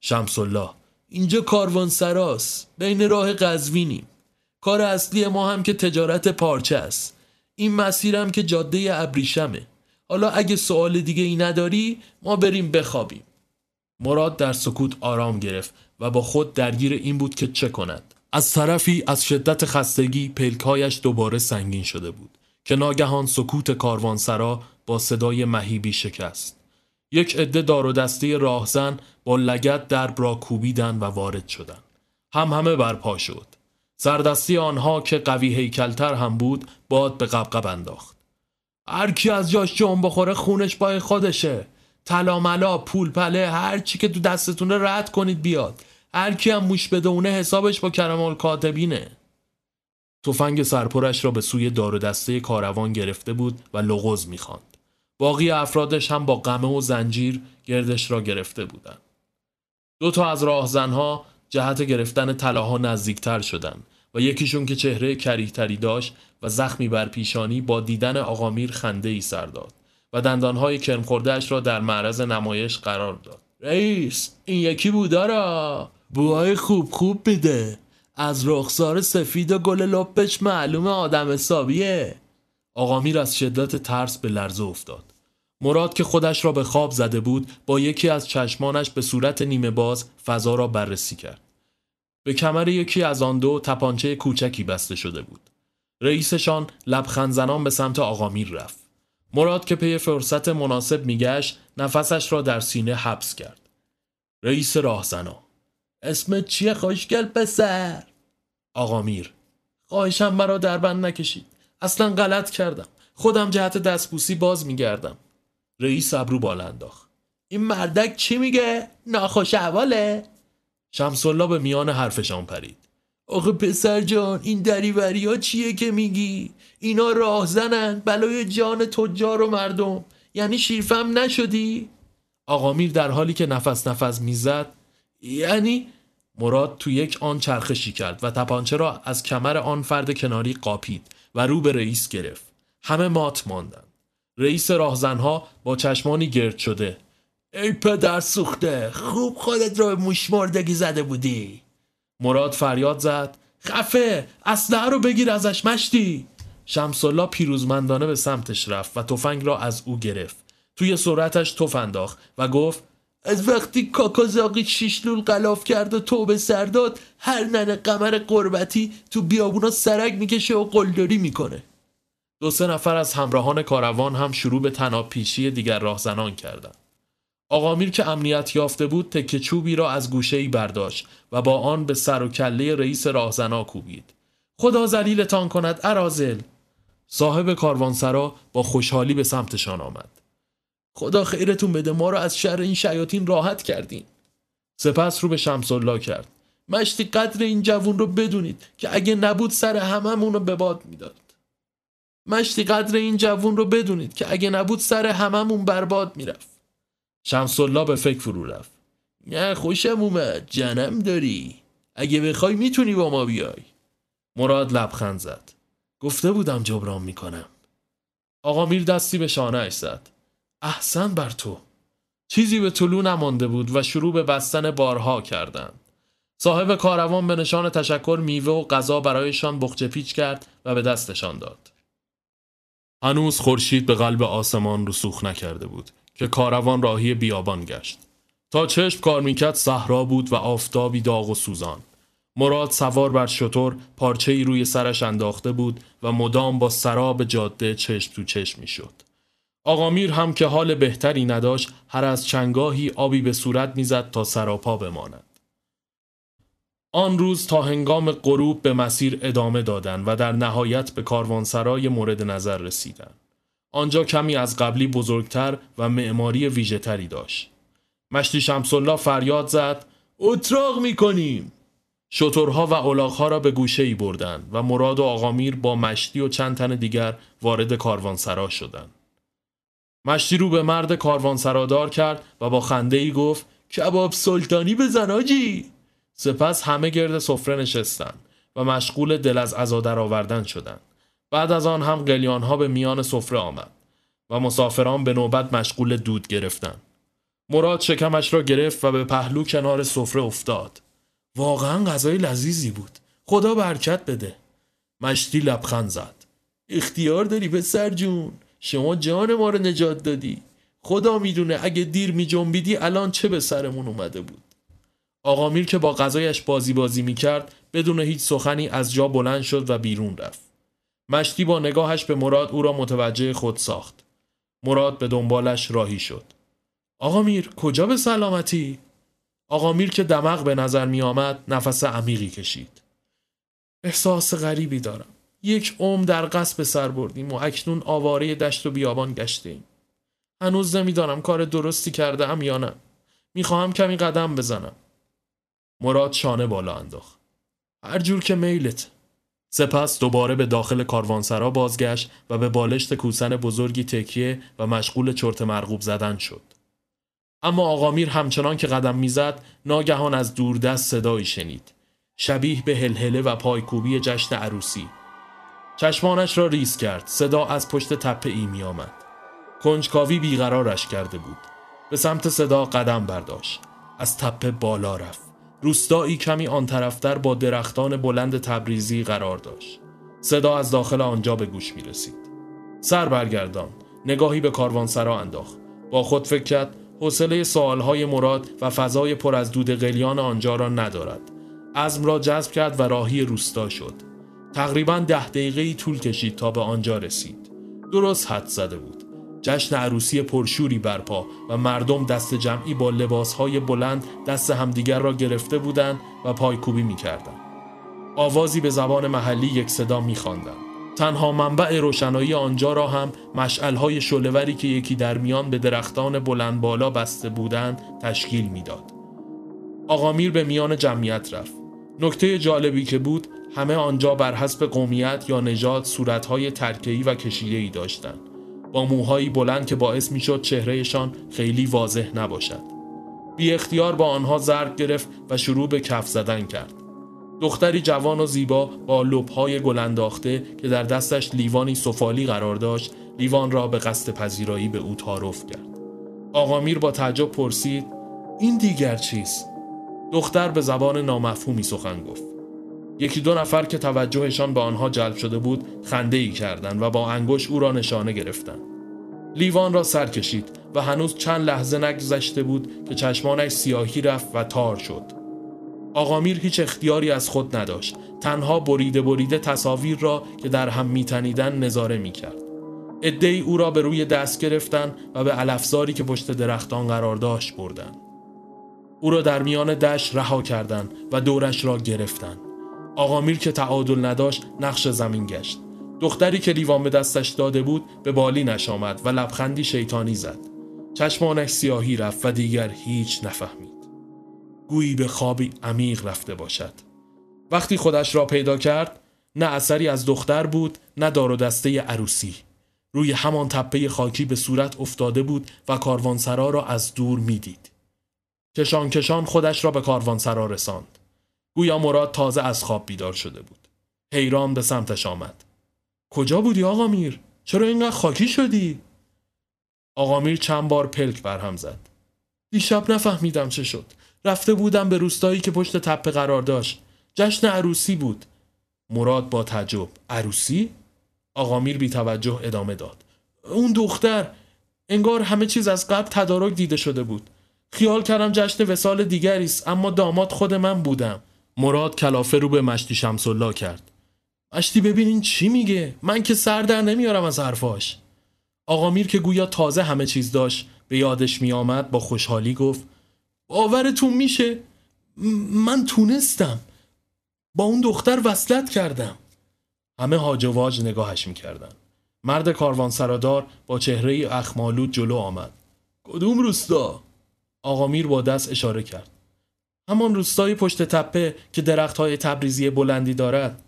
شمس الله اینجا کاروان سراست. بین راه قزوینیم. کار اصلی ما هم که تجارت پارچه است. این مسیرم که جاده ابریشمه. حالا اگه سوال دیگه ای نداری ما بریم بخوابیم. مراد در سکوت آرام گرفت. و با خود درگیر این بود که چه کند. از طرفی از شدت خستگی پلکایش دوباره سنگین شده بود که ناگهان سکوت کاروانسرا با صدای مهیبی شکست. یک عده دار و دسته راهزن با لگت در را کوبیدن و وارد شدند هم همه برپا شد. سردستی آنها که قوی هیکلتر هم بود باد به قبقب انداخت. هر کی از جاش جون بخوره خونش بای خودشه. طلا ملا پول پله هر چی که تو دستتونه رد کنید بیاد. هر کی هم موش بدونه حسابش با کرمال کاتبینه تفنگ سرپرش را به سوی دار و دسته کاروان گرفته بود و لغز می‌خواند. باقی افرادش هم با قمه و زنجیر گردش را گرفته بودند. دو تا از راهزنها جهت گرفتن طلاها نزدیکتر شدند و یکیشون که چهره کریهتری داشت و زخمی بر پیشانی با دیدن آقامیر خنده ای سر داد و دندانهای کرم را در معرض نمایش قرار داد. رئیس این یکی بودارا بوهای خوب خوب میده. از رخسار سفید و گل لپش معلوم آدم حسابیه. آقامیر از شدت ترس به لرزه افتاد. مراد که خودش را به خواب زده بود با یکی از چشمانش به صورت نیمه باز فضا را بررسی کرد. به کمر یکی از آن دو تپانچه کوچکی بسته شده بود. رئیسشان لبخند زنان به سمت آقامیر رفت. مراد که پی فرصت مناسب میگشت نفسش را در سینه حبس کرد. رئیس راهزنا اسمت چیه خوشگل پسر آقا میر خواهشم مرا در بند نکشید اصلا غلط کردم خودم جهت دستبوسی باز میگردم رئیس ابرو بالا انداخت این مردک چی میگه؟ ناخوش احواله؟ شمسالله به میان حرفشان پرید آخه پسر جان این دریوری ها چیه که میگی؟ اینا راهزنن بلای جان تجار و مردم یعنی شیرفم نشدی؟ آقا میر در حالی که نفس نفس می‌زد یعنی مراد تو یک آن چرخشی کرد و تپانچه را از کمر آن فرد کناری قاپید و رو به رئیس گرفت. همه مات ماندند. رئیس راهزنها با چشمانی گرد شده. ای پدر سوخته خوب خودت را به موشمردگی زده بودی. مراد فریاد زد. خفه اسلحه رو بگیر ازش مشتی. شمسالله پیروزمندانه به سمتش رفت و تفنگ را از او گرفت. توی سرعتش تف انداخت و گفت از وقتی کاکازاقی شیشلول قلاف کرد و توبه سرداد هر ننه قمر قربتی تو بیابونا سرک می‌کشه و قلدری می‌کنه. دو سه نفر از همراهان کاروان هم شروع به تناپیشی دیگر راهزنان کردند. آقا میر که امنیت یافته بود تکه چوبی را از گوشه ای برداشت و با آن به سر و کله رئیس راهزنا کوبید. خدا زلیلتان کند ارازل. صاحب کاروانسرا با خوشحالی به سمتشان آمد. خدا خیرتون بده ما را از شر این شیاطین راحت کردین. سپس رو به شمس الله کرد. مشتی قدر این جوون رو بدونید که اگه نبود سر هممون رو به باد می‌داد. مشتی قدر این جوون رو بدونید که اگه نبود سر هممون برباد می‌رفت. شمس الله به فکر فرو رفت. نه خوشم اومد. جنم داری. اگه بخوای می‌تونی با ما بیای. مراد لبخند زد. گفته بودم جبران می‌کنم. آقا میر دستی به شانه زد. احسن بر تو. چیزی به طلو نمانده بود و شروع به بستن بارها کردند. صاحب کاروان به نشان تشکر میوه و غذا برایشان بخچه پیچ کرد و به دستشان داد. هنوز خورشید به قلب آسمان رسوخ نکرده بود که کاروان راهی بیابان گشت. تا چشم کار می‌کرد صحرا بود و آفتابی داغ و سوزان. مراد سوار بر شطور پارچه ای روی سرش انداخته بود و مدام با سراب جاده چشم تو چشم می‌شد. آقا میر هم که حال بهتری نداشت هر از چنگاهی آبی به صورت می‌زد تا سراپا بماند. آن روز تا هنگام غروب به مسیر ادامه دادند و در نهایت به کاروانسرای مورد نظر رسیدند. آنجا کمی از قبلی بزرگتر و معماری ویژهتری داشت. مشتی شمسالله فریاد زد اتراق می‌کنیم شطورها و الاغها را به گوشه ای بردند و مراد و آقامیر با مشتی و چند تن دیگر وارد کاروانسرا شدند. مشتی رو به مرد کاروانسرادار کرد و با خنده ای گفت کباب سلطانی بزن آجی سپس همه گرد سفره نشستند و مشغول دل از عزا آوردن شدند. بعد از آن هم قلیان ها به میان سفره آمد و مسافران به نوبت مشغول دود گرفتند. مراد شکمش را گرفت و به پهلو کنار سفره افتاد. واقعا غذای لذیذی بود. خدا برکت بده. مشتی لبخند زد. اختیار داری پسر جون. شما جان ما رو نجات دادی. خدا می‌دونه اگه دیر می جنبیدی الان چه به سرمون اومده بود. آقا میر که با غذایش بازی بازی می کرد بدون هیچ سخنی از جا بلند شد و بیرون رفت. مشتی با نگاهش به مراد او را متوجه خود ساخت. مراد به دنبالش راهی شد. آقا میر کجا به سلامتی؟ آقا میر که دماغ به نظر می آمد نفس عمیقی کشید. احساس غریبی دارم. یک عمر در قصب سر بردیم و اکنون آواره دشت و بیابان گشتیم. هنوز نمی‌دانم کار درستی کرده ام یا نه. می‌خواهم کمی قدم بزنم. مراد شانه بالا انداخت. هر جور که میلت. سپس دوباره به داخل کاروانسرا بازگشت و به بالشت کوسن بزرگی تکیه و مشغول چرت مرغوب زدن شد. اما آقا میر همچنان که قدم می‌زد ناگهان از دوردست صدایی شنید. شبیه به هلهله و پایکوبی جشن عروسی. چشمانش را ریز کرد. صدا از پشت تپه ای می آمد. کنجکاوی بیقرارش کرده بود. به سمت صدا قدم برداشت. از تپه بالا رفت. روستایی کمی آن طرفتر با درختان بلند تبریزی قرار داشت. صدا از داخل آنجا به گوش می رسید. سر برگردان. نگاهی به کاروانسرا انداخت. با خود فکر کرد حوصله سوالهای مراد و فضای پر از دود قلیان آنجا را ندارد. ازم را جذب کرد و راهی روستا شد. تقریبا ده دقیقه طول کشید تا به آنجا رسید. درست حد زده بود. جشن عروسی پرشوری برپا و مردم دست جمعی با لباسهای بلند دست همدیگر را گرفته بودند و پایکوبی می‌کردند. آوازی به زبان محلی یک صدا میخواندند. تنها منبع روشنایی آنجا را هم مشعلهای شلوری که یکی در میان به درختان بلند بالا بسته بودند تشکیل می‌داد. آقا میر به میان جمعیت رفت. نکته جالبی که بود همه آنجا بر حسب قومیت یا نژاد صورتهای ترکیبی و کشیده‌ای داشتند. با موهایی بلند که باعث می‌شد چهرهشان خیلی واضح نباشد. بی اختیار با آنها ضرب گرفت و شروع به کف زدن کرد. دختری جوان و زیبا با لبهای گلنداخته که در دستش لیوانی سفالی قرار داشت لیوان را به قصد پذیرایی به او تعارف کرد آقا میر با تعجب پرسید این دیگر چیست دختر به زبان نامفهومی سخن گفت یکی دو نفر که توجهشان به آنها جلب شده بود خنده ای کردند و با انگوش او را نشانه گرفتند. لیوان را سر کشید و هنوز چند لحظه نگذشته بود که چشمانش سیاهی رفت و تار شد. آقامیر هیچ اختیاری از خود نداشت. تنها بریده بریده تصاویر را که در هم میتنیدن نظاره می‌کرد. ادهی او را به روی دست گرفتن و به علفزاری که پشت درختان قرار داشت بردن او را در میان دشت رها کردند و دورش را گرفتند. آقامیر که تعادل نداشت نقش زمین گشت. دختری که لیوان به دستش داده بود به بالینش آمد و لبخندی شیطانی زد. چشمانش سیاهی رفت و دیگر هیچ نفهمید. گویی به خوابی عمیق رفته باشد. وقتی خودش را پیدا کرد نه اثری از دختر بود نه دار و دسته عروسی. روی همان تپه خاکی به صورت افتاده بود و کاروانسرا را از دور می‌دید. کشان کشان خودش را به کاروانسرا رساند. گویا مراد تازه از خواب بیدار شده بود. حیران به سمتش آمد. کجا بودی آقا میر؟ چرا اینقدر خاکی شدی؟ آقا میر چند بار پلک برهم زد. دیشب نفهمیدم چه شد. رفته بودم به روستایی که پشت تپه قرار داشت. جشن عروسی بود. مراد با تعجب عروسی؟ آقا میر بی توجه ادامه داد. اون دختر انگار همه چیز از قبل تدارک دیده شده بود. خیال کردم جشن وسال دیگری است اما داماد خود من بودم. مراد کلافه رو به مشتی شمسالله کرد. مشتی ببینین چی میگه؟ من که سر در نمیارم از حرفاش. آقا میر که گویا تازه همه چیز داشت به یادش میآمد با خوشحالی گفت باورتون میشه؟ من تونستم. با اون دختر وصلت کردم. همه هاج واج نگاهش می‌کردن. مرد کاروان سرادار با چهره اخمالود جلو آمد. کدوم روستا؟ آقا میر با دست اشاره کرد. همان روستای پشت تپه که درخت های تبریزی بلندی دارد.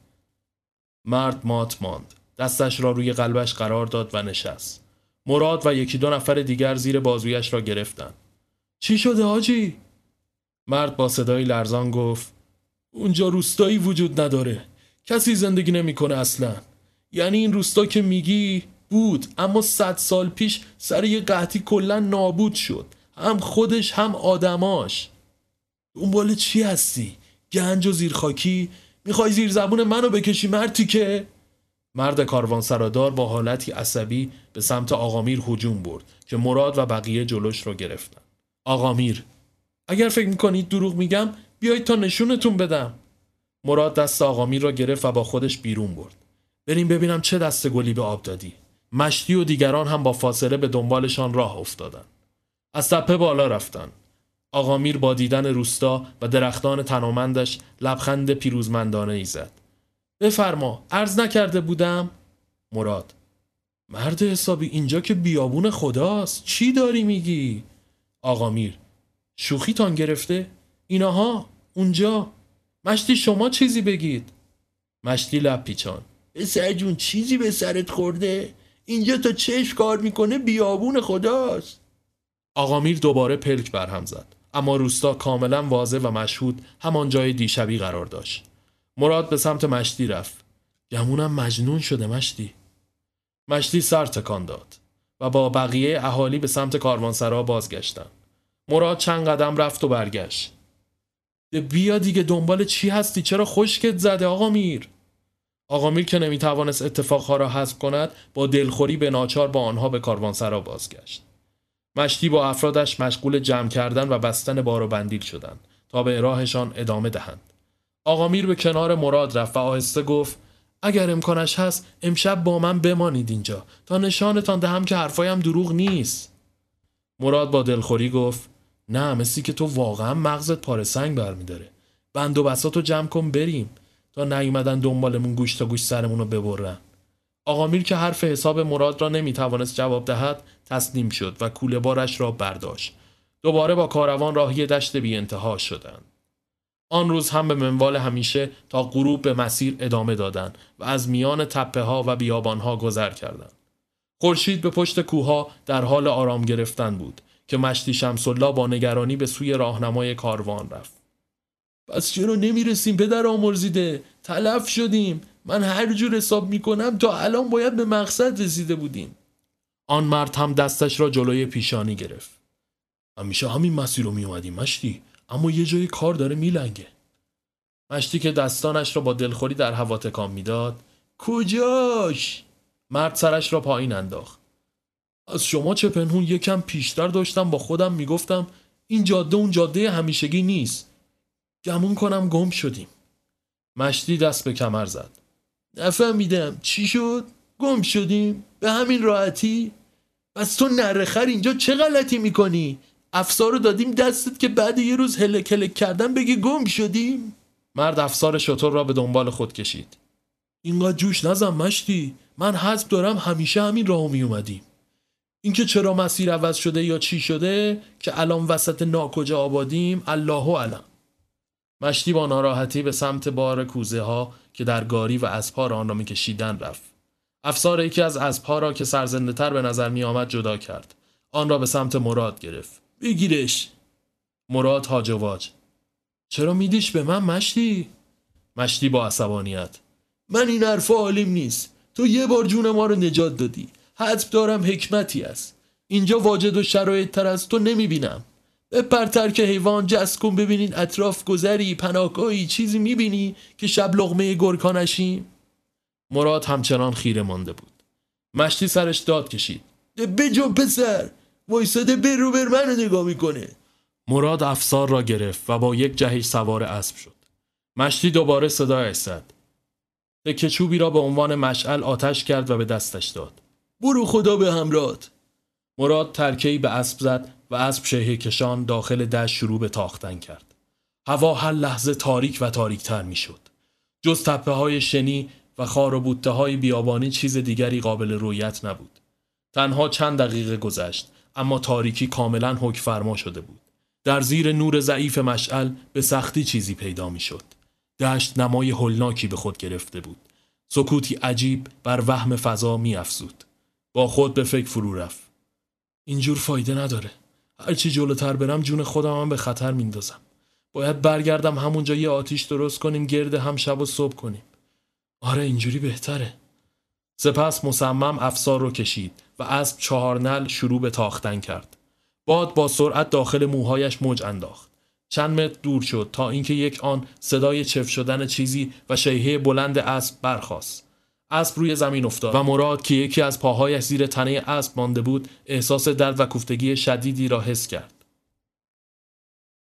مرد مات ماند. دستش را روی قلبش قرار داد و نشست. مراد و یکی دو نفر دیگر زیر بازویش را گرفتند. چی شده آجی؟ مرد با صدای لرزان گفت اونجا روستایی وجود نداره. کسی زندگی نمی‌کنه اصلا. یعنی این روستا که میگی بود اما صد سال پیش سر یه قحطی کلا نابود شد. هم خودش هم آدماش. دنبال چی هستی؟ گنج و زیرخاکی؟ می‌خوای زیر زبون منو بکشی مرتی که؟ مرد کاروان سرادار با حالتی عصبی به سمت آقامیر هجوم برد که مراد و بقیه جلوش رو گرفتن آقا میر اگر فکر می‌کنید دروغ میگم بیایید تا نشونتون بدم مراد دست آقا میر را گرفت و با خودش بیرون برد بریم ببینم چه دست گلی به آب دادی مشتی و دیگران هم با فاصله به دنبالشان راه افتادن از تپه بالا رفتن آقا میر با دیدن روستا و درختان تنومندش لبخند پیروزمندانه ای زد. بفرما عرض نکرده بودم؟ مراد. مرد حسابی اینجا که بیابون خداست. چی داری میگی؟ آقا میر. شوخیتان گرفته؟ ایناها اونجا؟ مشتی شما چیزی بگید. مشتی لب پیچان. پسر جون چیزی به سرت خورده؟ اینجا تا چشم کار می‌کنه بیابون خداست. آقا میر دوباره پلک برهم زد. اما روستا کاملا واضح و مشهود همان جای دیشبی قرار داشت مراد به سمت مشتی رفت گمونم مجنون شده مشتی مشتی سر تکان داد و با بقیه اهالی به سمت کاروانسرا بازگشتند. مراد چند قدم رفت و برگشت. بیا دیگه دنبال چی هستی؟ چرا خشکت زده آقا میر؟ آقا میر که نمی‌توانست اتفاقها را حذف کند با دلخوری به ناچار با آنها به کاروانسرا بازگشت. مشتی با افرادش مشغول جمع کردن و بستن بار و بندیل شدند تا به راهشان ادامه دهند. آقا میر به کنار مراد رفت و آهسته گفت اگر امکانش هست امشب با من بمانید اینجا تا نشانتان دهم که حرفایم دروغ نیست. مراد با دلخوری گفت نه مثلی که تو واقعا مغزت پاره سنگ برمیداره. بند و بساتو جمع کن بریم تا نیومدن دنبالمون گوش تا گوش سرمون رو ببرن. آقا میر که حرف حساب مراد را نمی‌توانست جواب دهد تسلیم شد و کوله بارش را برداشت. دوباره با کاروان راهی دشت بی انتها شدند. آن روز هم به منوال همیشه تا غروب به مسیر ادامه دادند و از میان تپه ها و بیابان ها گذر کردند. خورشید به پشت کوها در حال آرام گرفتن بود که مشتی شمسالله با نگرانی به سوی راهنمای کاروان رفت. پس چرا نمی‌رسیم پدر آمرزیده؟ تلف شدیم. من هر جور حساب می‌کنم تا الان باید به مقصد رسیده بودیم. آن مرد هم دستش را جلوی پیشانی گرفت. همیشه همین مسیر رو میومدیم مشتی اما یه جای کار داره میلنگه. مشتی که دستانش را با دلخوری در هوا تکان می‌داد کجاش؟ مرد سرش را پایین انداخت. از شما چه پنهون یکم پیشتر داشتم با خودم می‌گفتم این جاده اون جاده همیشگی نیست. گمون کنم گم شدیم. مشتی دست به کمر زد. نفهمیدم چی شد؟ گم شدیم؟ به همین راحتی؟ پس تو نرخر اینجا چه غلطی می‌کنی؟ افسار رو دادیم دستت که بعد یه روز هلک هلک کردن بگی گم شدیم؟ مرد افسار شطور را به دنبال خود کشید اینقدر جوش نزن مشتی من حذب دارم همیشه همین راه می اومدیم اینکه چرا مسیر عوض شده یا چی شده که الان وسط ناکجا آبادیم الله علم مشتی با ناراحتی به سمت بار کوزه ها که در گاری و اسبها را آن را میکشیدن رفت افسار یکی از اسبها را که سرزنده تر به نظر می آمد جدا کرد. آن را به سمت مراد گرفت. بگیرش. مراد هاجواج چرا میدیش به من مشتی؟ مشتی با عصبانیت. من این حرفا عالیم نیست. تو یه بار جون ما رو نجات دادی. حتم دارم حکمتی است. اینجا واجد و شرایط تر از تو نمی‌بینم. بپر ترک حیوان جست کن ببینین اطراف گذری پناهگاهی چیزی می‌بینی که شب لغمه گرکانشیم. مراد همچنان خیره مانده بود. مشتی سرش داد کشید. بجو پسر وایساده بر رو بر منو نگاه می‌کنه. مراد افسار را گرفت و با یک جهش سوار اسب شد. مشتی دوباره صدایش زد. تکه چوبی را به عنوان مشعل آتش کرد و به دستش داد. برو خدا به همرات. مراد ترکهی به اسب زد و اسب شهه کشان داخل دشت شروع به تاختن کرد. هوا هر لحظه تاریک و تاریکتر می شد جز تپه های شنی و خار و بوته های بیابانی چیز دیگری قابل رویت نبود. تنها چند دقیقه گذشت اما تاریکی کاملا حک فرما شده بود. در زیر نور ضعیف مشعل به سختی چیزی پیدا می شد دشت نمای هلناکی به خود گرفته بود. سکوتی عجیب بر وهم فضا می افزود با خود به فکر فرو رفت. اینجور فایده نداره. هرچی جلوتر برم جون خودم هم به خطر میندازم. باید برگردم همونجا یه آتیش درست کنیم گرد هم شب و صبح کنیم. آره اینجوری بهتره. سپس مصمم افسار رو کشید و اسب چهار نل شروع به تاختن کرد. باد با سرعت داخل موهایش موج انداخت. چند متر دور شد تا اینکه یک آن صدای چف شدن چیزی و شیهه بلند اسب برخاست. اسب روی زمین افتاد و مراد که یکی از پاهایش زیر تنه اسب مانده بود احساس درد و کوفتگی شدیدی را حس کرد.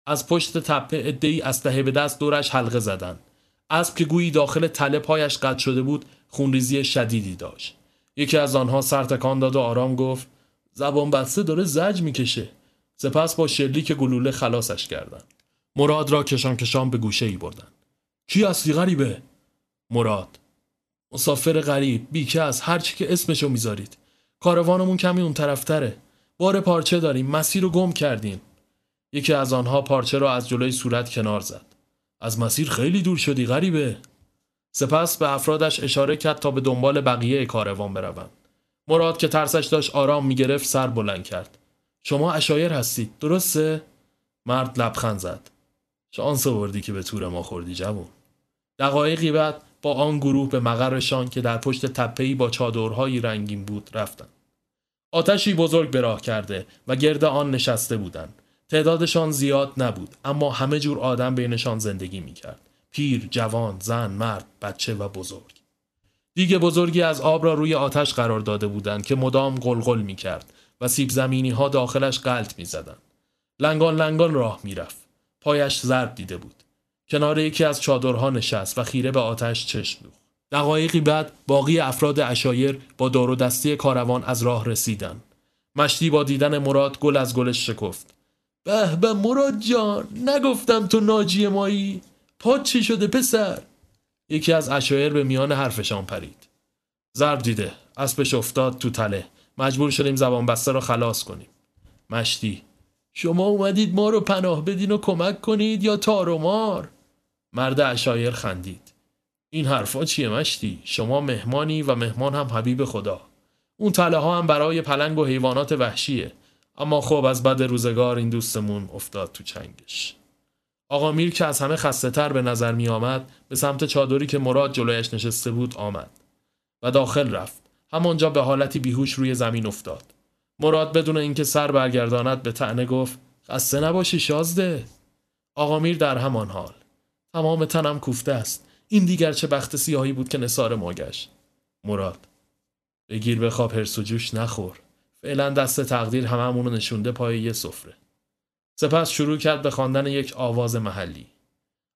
از پشت تپه ادهی اسلحه به دست دورش حلقه زدند. اسب که گویی داخل تله پایش قطع شده بود خونریزی شدیدی داشت. یکی از آنها سر تکان داد و آرام گفت زبان بسته داره زج می‌کشه. سپس با شلیک گلوله خلاصش کردند. مراد را کشان کشان به گوشه ای بردن کی هستی غریبه؟ مراد. مسافر غریب بیکس هر چی که اسمشو می‌ذارید. کاروانمون کمی اون طرفتره. بار پارچه داریم مسیر رو گم کردیم. یکی از آنها پارچه را از جلوی صورت کنار زد. از مسیر خیلی دور شدی غریبه. سپس به افرادش اشاره کرد تا به دنبال بقیه کاروان بروند. مراد که ترسش داشت آرام می‌گرفت سر بلند کرد. شما اشایر هستید درسته؟ مرد لبخند زد. شانس آوردی که به تور ما خوردی جوون. دقایقی بعد با آن گروه به مقرشان که در پشت تپهی با چادرهایی رنگین بود رفتند. آتشی بزرگ به راه کرده و گرد آن نشسته بودند. تعدادشان زیاد نبود اما همه جور آدم بینشان زندگی می کرد. پیر، جوان، زن، مرد، بچه و بزرگ. دیگه بزرگی از آب را روی آتش قرار داده بودند که مدام قلقل می کرد و سیب زمینی ها داخلش قلط می زدن. لنگان لنگان راه می رفت. پایش زرد دیده بود. کنار یکی از چادرها نشست و خیره به آتش چشم دوخت دقایقی بعد باقی افراد اشایر با دار و دستی کاروان از راه رسیدن مشتی با دیدن مراد گل از گلش شکفت به به مراد جان نگفتم تو ناجی مایی. پاد چی شده پسر؟ یکی از اشایر به میان حرفشان پرید. ضرب دیده اسبش افتاد تو تله. مجبور شدیم زبان بسته رو خلاص کنیم. مشتی شما اومدید ما رو پناه بدین و کمک کنید یا تار و مار؟ مرد اشایر خندید. این حرفا چیه مشتی؟ شما مهمانی و مهمان هم حبیب خدا. اون تله ها هم برای پلنگ و حیوانات وحشیه. اما خب از بد روزگار این دوستمون افتاد تو چنگش. آقا میر که از همه خسته تر به نظر می آمد به سمت چادری که مراد جلویش نشسته بود آمد و داخل رفت. همانجا به حالتی بیهوش روی زمین افتاد. مراد بدون اینکه سر برگرداند به تنه گفت خسته نباشی شازده. آقا میر در همان حال. تمام تنم کوفته است. این دیگر چه بخت سیاهی بود که نصار ما گشت. مراد بگیر بخواب هرس و جوش نخور. فعلا دست تقدیر هممونو نشونده پای یه سفره. سپس شروع کرد به خواندن یک آواز محلی.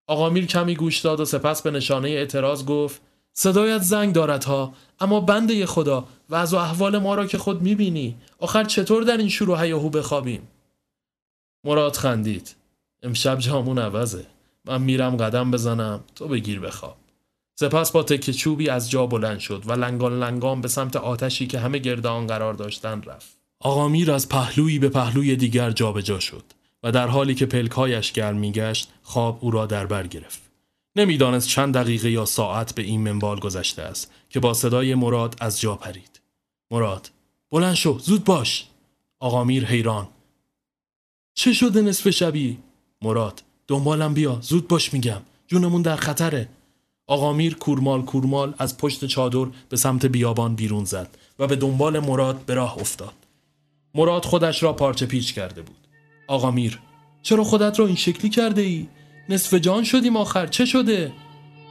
آقا میر کمی گوش داد و سپس به نشانه اعتراض گفت صدایت زنگ دارد ها اما بنده خدا و از احوال ما را که خود می‌بینی آخر چطور در این شروع هیاهو بخوابیم؟ مراد خندید. امشب جامون عوضه. من میرم قدم بزنم تو بگیر بخواب. سپس با تکه چوبی از جا بلند شد و لنگان لنگان به سمت آتشی که همه گرد آن قرار داشتن رفت. آقا میر از پهلویی به پهلوی دیگر جابجا جا شد و در حالی که پلکایش گرم میگشت خواب او را در بر گرفت. نمی‌دانست چند دقیقه یا ساعت به این منبال گذشته است که با صدای مراد از جا پرید. مراد بلند شو زود باش. آقا میر حیران. چه شده نصف شبی؟ مراد دنبالم بیا زود باش میگم. جونمون در خطره. آقا میر کورمال کورمال از پشت چادر به سمت بیابان بیرون زد و به دنبال مراد به راه افتاد مراد خودش را پارچه پیچ کرده بود آقا میر چرا خودت را این شکلی کرده ای؟ نصف جان شدیم آخر چه شده؟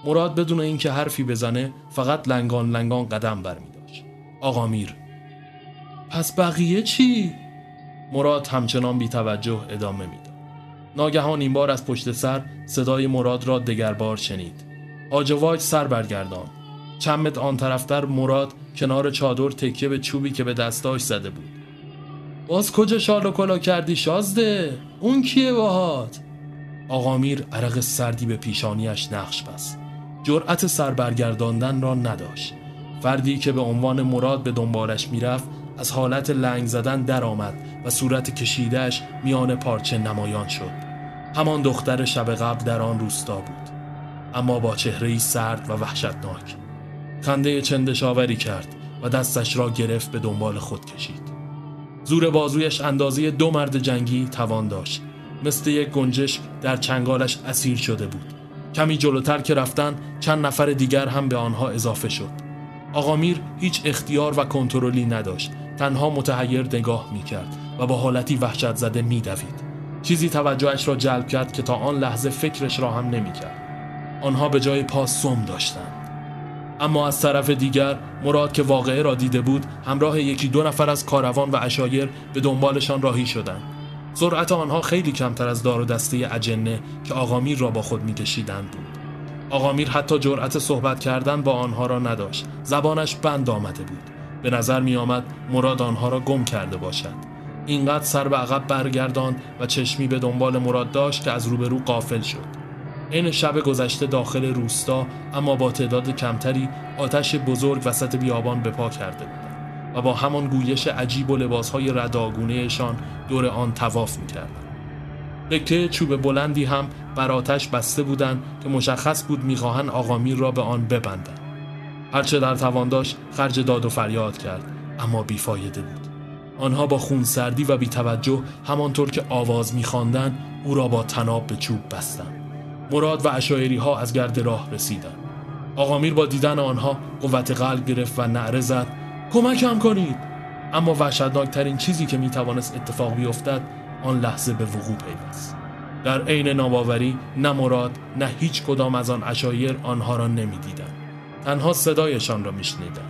مراد بدون اینکه حرفی بزنه فقط لنگان لنگان قدم برمی داشت آقا میر پس بقیه چی؟ مراد همچنان بی توجه ادامه می‌داد. ناگهان این بار از پشت سر صدای مراد را دگربار شنید. آجواج سر برگردان. چند آن طرفتر مراد کنار چادر تکیه به چوبی که به دستاش زده بود. باز کجا شال و کلا کردی شازده؟ اون کیه باهات؟ آقا میر عرق سردی به پیشانیش نقش بست. جرأت سر برگرداندن را نداشت. فردی که به عنوان مراد به دنبالش می‌رفت از حالت لنگ زدن درآمد و صورت کشیدهش میان پارچه نمایان شد همان دختر شب قبل در آن روستا بود اما با چهره سرد و وحشتناک خنده چندشاوری کرد و دستش را گرفت به دنبال خود کشید. زور بازویش اندازه دو مرد جنگی توان داشت. مثل یک گنجش در چنگالش اسیر شده بود. کمی جلوتر که رفتن چند نفر دیگر هم به آنها اضافه شد. آقا میر هیچ اختیار و کنترلی نداشت. تنها متحیر نگاه می کرد و با حالتی وحشت زده می دوید. چیزی توجهش را جلب کرد که تا آن لحظه فکرش را هم نمی کرد. آنها به جای پا سم داشتند. اما از طرف دیگر مراد که واقعه را دیده بود همراه یکی دو نفر از کاروان و اشایر به دنبالشان راهی شدند. سرعت آنها خیلی کمتر از دار و دسته اجنه که آقامیر را با خود میکشیدند بود. آقامیر حتی جرأت صحبت کردن با آنها را نداشت. زبانش بند آمده بود. به نظر می آمد مراد آنها را گم کرده باشد اینقدر سر به عقب برگردان و چشمی به دنبال مراد داشت که از روبرو قافل شد این شب گذشته داخل روستا اما با تعداد کمتری آتش بزرگ وسط بیابان به پا کرده بودند و با همان گویش عجیب و لباسهای رداگونهشان دور آن تواف می‌کردند. لکه چوب بلندی هم بر آتش بسته بودند که مشخص بود می‌خواهند آقامیر را به آن ببندند. هرچه در توان داشت خرج داد و فریاد کرد اما بیفایده بود. آنها با خون سردی و بیتوجه همانطور که آواز میخواندند او را با تناب به چوب بستند. مراد و اشایری ها از گرد راه رسیدند. آقامیر با دیدن آنها قوت قلب گرفت و نعره زد. کمکم کنید. اما وحشتناکترین چیزی که می‌توانست اتفاق بیفتد آن لحظه به وقوع پیوست. در عین ناباوری نه مراد نه هیچ کدام از آن اشایر آنها را نمی‌دیدند. تنها صدایشان را میشنیدم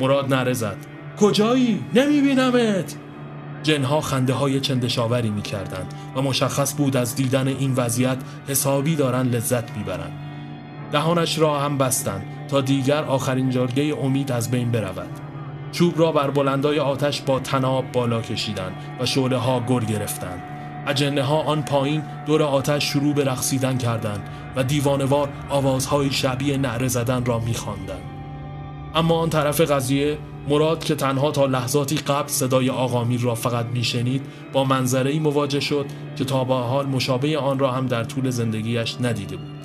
مراد نره زد. کجایی؟ نمیبینمت. جنها خنده های چندشاوری می‌کردند و مشخص بود از دیدن این وضعیت حسابی دارن لذت می‌برند. دهانش را هم بستند تا دیگر آخرین جارگه امید از بین برود. چوب را بر بلندای آتش با تناب بالا کشیدند و شعله ها گر گرفتند. اجنه ها آن پایین دور آتش شروع به رقصیدن کردند و دیوانوار آوازهای شبیه نعره زدن را میخواندند. اما آن طرف قضیه مراد که تنها تا لحظاتی قبل صدای آقامیر را فقط میشنید با منظره مواجه شد که تا به حال مشابه آن را هم در طول زندگیش ندیده بود.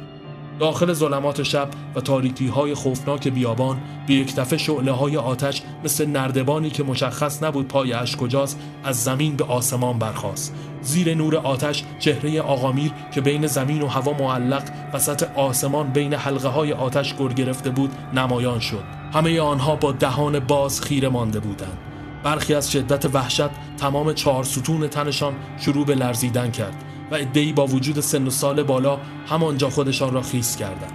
داخل ظلمات شب و تاریکی های خوفناک بیابان به یک دفعه شعله های آتش مثل نردبانی که مشخص نبود پای اش کجاست از زمین به آسمان برخاست. زیر نور آتش چهره آقامیر که بین زمین و هوا معلق وسط آسمان بین حلقه های آتش گر گرفته بود نمایان شد. همه آنها با دهان باز خیره مانده بودند. برخی از شدت وحشت تمام چهار ستون تنشان شروع به لرزیدن کرد و ادهی با وجود سن و سال بالا همانجا خودشان را خیس کردند.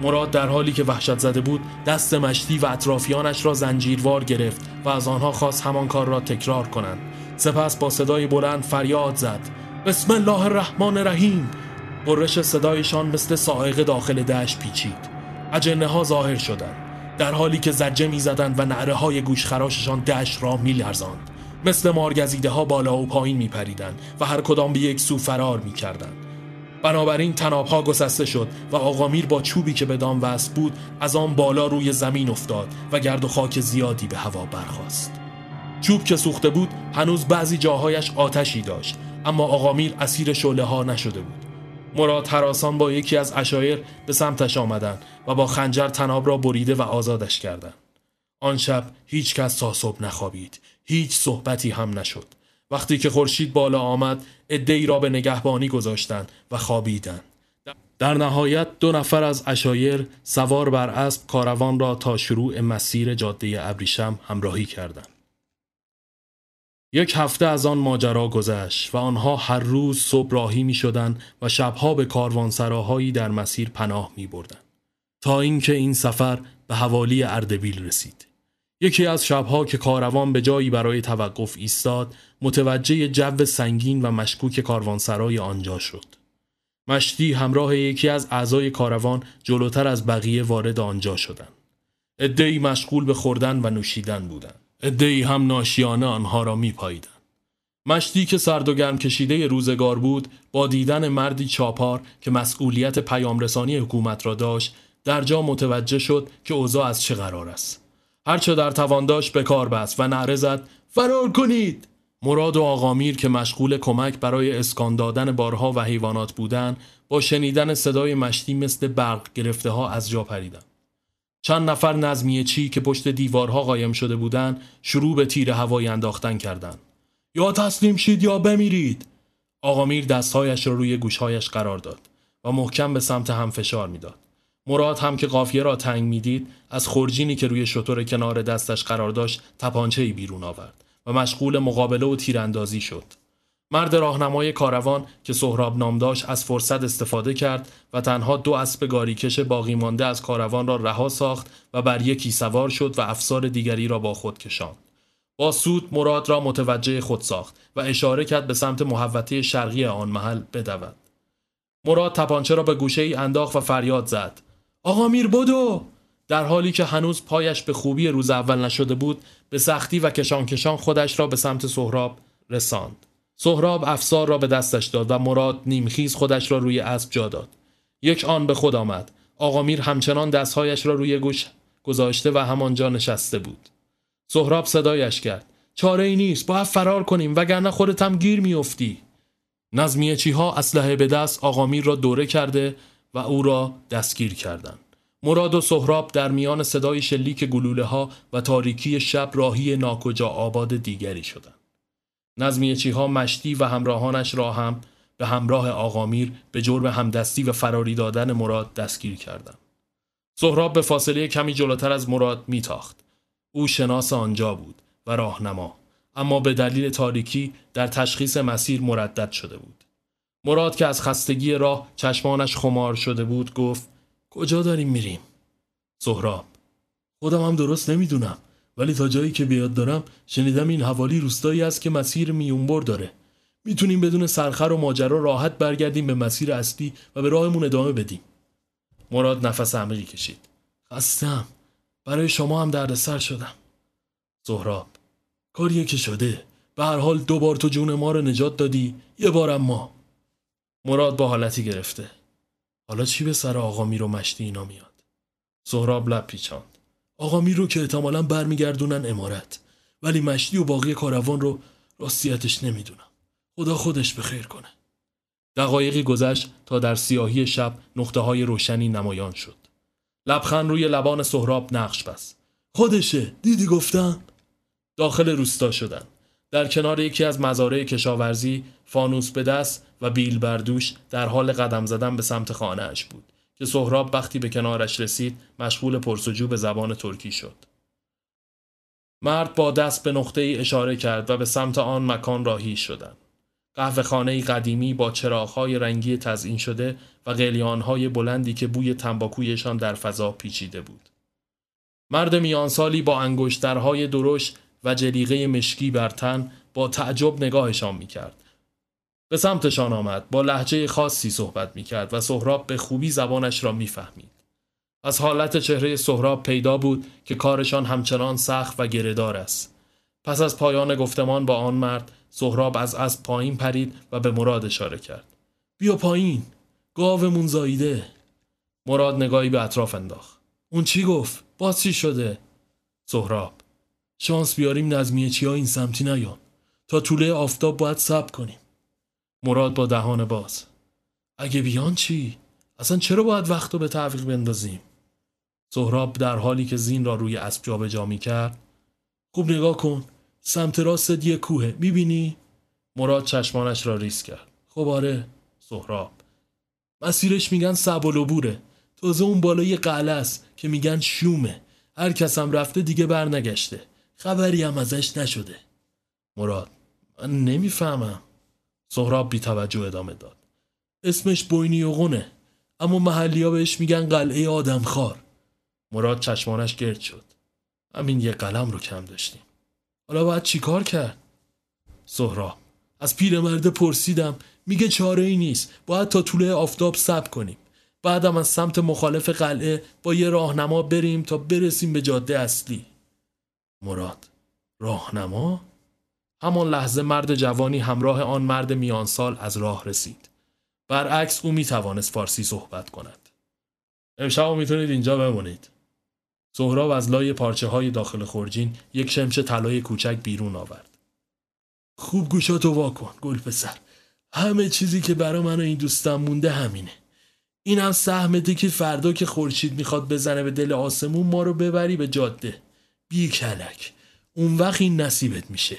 مراد در حالی که وحشت زده بود دست مشتی و اطرافیانش را زنجیروار گرفت و از آنها خواست همان کار را تکرار کنند. سپس با صدای بلند فریاد زد. بسم الله الرحمن الرحیم. قرش صدایشان مثل سائق داخل دشت پیچید. اجنه ها ظاهر شدند. در حالی که زجه می‌زدند و نعره های گوشخراششان دشت را میلرزاند مثل مارگزیده ها بالا و پایین می پریدن و هر کدام به یک سو فرار می کردن. بنابراین تناب ها گسسته شد و آقامیر با چوبی که به دام وصل بود از آن بالا روی زمین افتاد و گرد و خاک زیادی به هوا برخاست. چوب که سوخته بود هنوز بعضی جاهایش آتشی داشت اما آقامیر اسیر شله ها نشده بود. مراد حراسان با یکی از اشایر به سمتش آمدند و با خنجر تناب را بریده و آزادش کردند. آن شب هیچ کس تا صبح نخوابید. هیچ صحبتی هم نشد. وقتی که خورشید بالا آمد ای را به نگهبانی گذاشتند و خوابیدند. در نهایت دو نفر از اشایر سوار بر اسب کاروان را تا شروع مسیر جاده ابریشم همراهی کردند. یک هفته از آن ماجرا گذشت و آنها هر روز صبح راهی می شدن و شبها به کاروانسراهایی در مسیر پناه می بردن. تا اینکه این سفر به حوالی اردبیل رسید. یکی از شبها که کاروان به جایی برای توقف ایستاد متوجه جو سنگین و مشکوک کاروانسرای آنجا شد. مشتی همراه یکی از اعضای کاروان جلوتر از بقیه وارد آنجا شدند. ادهی مشغول به خوردن و نوشیدن بودند. ادهی هم ناشیانه آنها را می پاییدن. مشتی که سرد و گرم کشیده روزگار بود با دیدن مردی چاپار که مسئولیت پیامرسانی حکومت را داشت در جا متوجه شد که اوضاع از چه قرار است. هرچه در توان داشت به کار بست و نعره زد فرار کنید مراد و آقامیر که مشغول کمک برای اسکان دادن بارها و حیوانات بودند با شنیدن صدای مشتی مثل برق گرفته ها از جا پریدن چند نفر نظمیه چی که پشت دیوارها قایم شده بودند شروع به تیر هوایی انداختن کردند. یا تسلیم شید یا بمیرید. آقامیر دستهایش را روی گوشهایش قرار داد و محکم به سمت هم فشار می‌داد. مراد هم که قافیه را تنگ می‌دید از خورجینی که روی شطور کنار دستش قرار داشت تپانچه بیرون آورد و مشغول مقابله و تیراندازی شد. مرد راهنمای کاروان که سهراب نام داشت از فرصت استفاده کرد و تنها دو اسب گاریکش باقی مانده از کاروان را رها ساخت و بر یکی سوار شد و افسار دیگری را با خود کشاند. با سود مراد را متوجه خود ساخت و اشاره کرد به سمت محوطه شرقی آن محل بدود. مراد تپانچه را به گوشه ای انداخت و فریاد زد. آقا میر بدو! در حالی که هنوز پایش به خوبی روز اول نشده بود به سختی و کشان کشان خودش را به سمت سهراب رساند. سهراب افسار را به دستش داد و مراد نیمخیز خودش را روی اسب جا داد. یک آن به خود آمد. آقا میر همچنان دستهایش را روی گوش گذاشته و همانجا نشسته بود. سهراب صدایش کرد. چاره ای نیست باید فرار کنیم وگرنه خودت هم گیر میافتی. نظمیه چی ها اسلحه به دست آقا میر را دوره کرده و او را دستگیر کردند. مراد و سهراب در میان صدای شلیک گلوله ها و تاریکی شب راهی ناکجا آباد دیگری شدند. نظمیه چیها مشتی و همراهانش را هم به همراه آقامیر به جرم همدستی و فراری دادن مراد دستگیر کردند. سهراب به فاصله کمی جلوتر از مراد میتاخت. او شناس آنجا بود و راهنما اما به دلیل تاریکی در تشخیص مسیر مردد شده بود. مراد که از خستگی راه چشمانش خمار شده بود گفت کجا داریم میریم؟ سهراب خودم هم درست نمی‌دونم ولی تا جایی که بیاد دارم شنیدم این حوالی روستایی است که مسیر میونبر داره. می‌تونیم بدون سرخر و ماجرا راحت برگردیم به مسیر اصلی و به راهمون ادامه بدیم. مراد نفس عمیقی کشید. خستم. برای شما هم دردسر شدم. سهراب. کاریه که شده. به هر حال دو بار تو جون ما رو نجات دادی. یه بارم ما مراد با حالتی گرفته. حالا چی به سر آقا میر و مشتی اینا میاد؟ سهراب لب پیچاند. آقا رو که احتمالا برمیگردونن امارت. ولی مشتی و باقی کاروان رو راستیتش نمی‌دونم. خدا خودش به خیر کنه. دقایقی گذشت تا در سیاهی شب نقطه های روشنی نمایان شد. لبخند روی لبان سهراب نقش بست. خودشه دیدی گفتم؟ داخل روستا شدن. در کنار یکی از مزارع کشاورزی فانوس به دست و بیل بردوش در حال قدم زدن به سمت خانهاش بود. که سهراب وقتی به کنارش رسید مشغول پرسجو به زبان ترکی شد مرد با دست به نقطه ای اشاره کرد و به سمت آن مکان راهی شدند قهوه خانه قدیمی با چراغهای رنگی تزئین شده و قلیانهای بلندی که بوی تنباکویشان در فضا پیچیده بود. مرد میانسالی با انگشترهای درشت و جلیقه مشکی بر تن با تعجب نگاهشان می‌کرد. به سمتشان آمد با لحجه خاصی صحبت می‌کرد و سهراب به خوبی زبانش را می‌فهمید. از حالت چهره سهراب پیدا بود که کارشان همچنان سخت و گردار است. پس از پایان گفتمان با آن مرد سهراب از از پایین پرید و به مراد اشاره کرد. بیا پایین. گاومون زاییده. مراد نگاهی به اطراف انداخت. اون چی گفت؟ باز چی شده؟ سهراب شانس بیاریم نظمیه چی ها این سمتی نیان تا طوله آفتاب باید سب کنیم مراد با دهان باز. اگه بیان چی؟ اصلا چرا باید وقت رو به تعویق بندازیم؟ سهراب در حالی که زین را روی اسب جابجا می کرد خوب نگاه کن سمت راست یه کوهه می‌بینی؟ مراد چشمانش را ریس کرد. خب آره سهراب. مسیرش میگن سبالوبوره تازه اون بالای قلعه است که میگن شومه. هر کسم رفته دیگه برنگشته. خبری هم ازش نشده. مراد من نمی‌فهمم. سهراب بی توجه ادامه داد. اسمش بوینی قونه اما محلی ها بهش میگن قلعه آدم خار مراد چشمانش گرد شد. همین یه قلم رو کم داشتیم. حالا باید چیکار کرد؟ سهراب. از پیرمرد پرسیدم میگه چاره ای نیست. باید تا طول آفتاب سب کنیم. بعدم از سمت مخالف قلعه با یه راهنما بریم تا برسیم به جاده اصلی. مراد راهنما؟ همان لحظه مرد جوانی همراه آن مرد میانسال از راه رسید. برعکس او می‌توانست فارسی صحبت کند. امشب می‌تونید اینجا بمونید. سهراب از لای پارچه های داخل خورجین یک شمش طلای کوچک بیرون آورد. خوب گوشاتو واکن گل پسر. همه چیزی که برا من و این دوستم مونده همینه. این هم سهمته که فردا که خورشید می‌خواد بزنه به دل آسمون ما رو ببری به جاده. بی کلک. اون وقت این نصیبت میشه.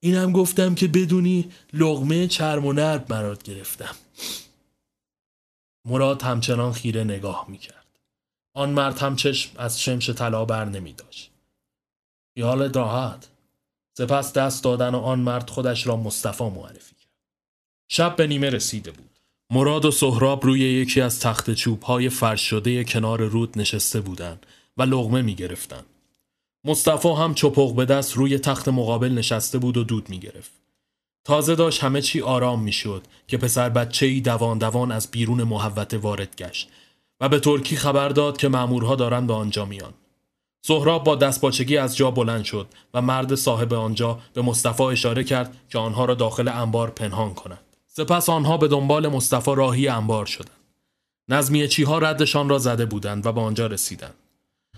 اینم گفتم که بدونی لغمه چرم و نرد مراد گرفتم مراد همچنان خیره نگاه می‌کرد آن مرد هم چشم از شمش طلا بر نمی داشت. خیال راحت سپس دست دادن و آن مرد خودش را مصطفی معرفی کرد. شب به نیمه رسیده بود. مراد و سهراب روی یکی از تخت چوب های فرش شده کنار رود نشسته بودند و لغمه می گرفتن. مصطفی هم چپق به دست روی تخت مقابل نشسته بود و دود می گرفت. تازه داشت همه چی آرام می شد که پسر بچه ای دوان دوان از بیرون محوته وارد گشت و به ترکی خبر داد که مامورها دارن به آنجا میان. سهراب با دستپاچگی از جا بلند شد و مرد صاحب آنجا به مصطفی اشاره کرد که آنها را داخل انبار پنهان کند. سپس آنها به دنبال مصطفی راهی انبار شدند. نظمیه چیها ردشان را زده بودند و به آنجا رسیدند.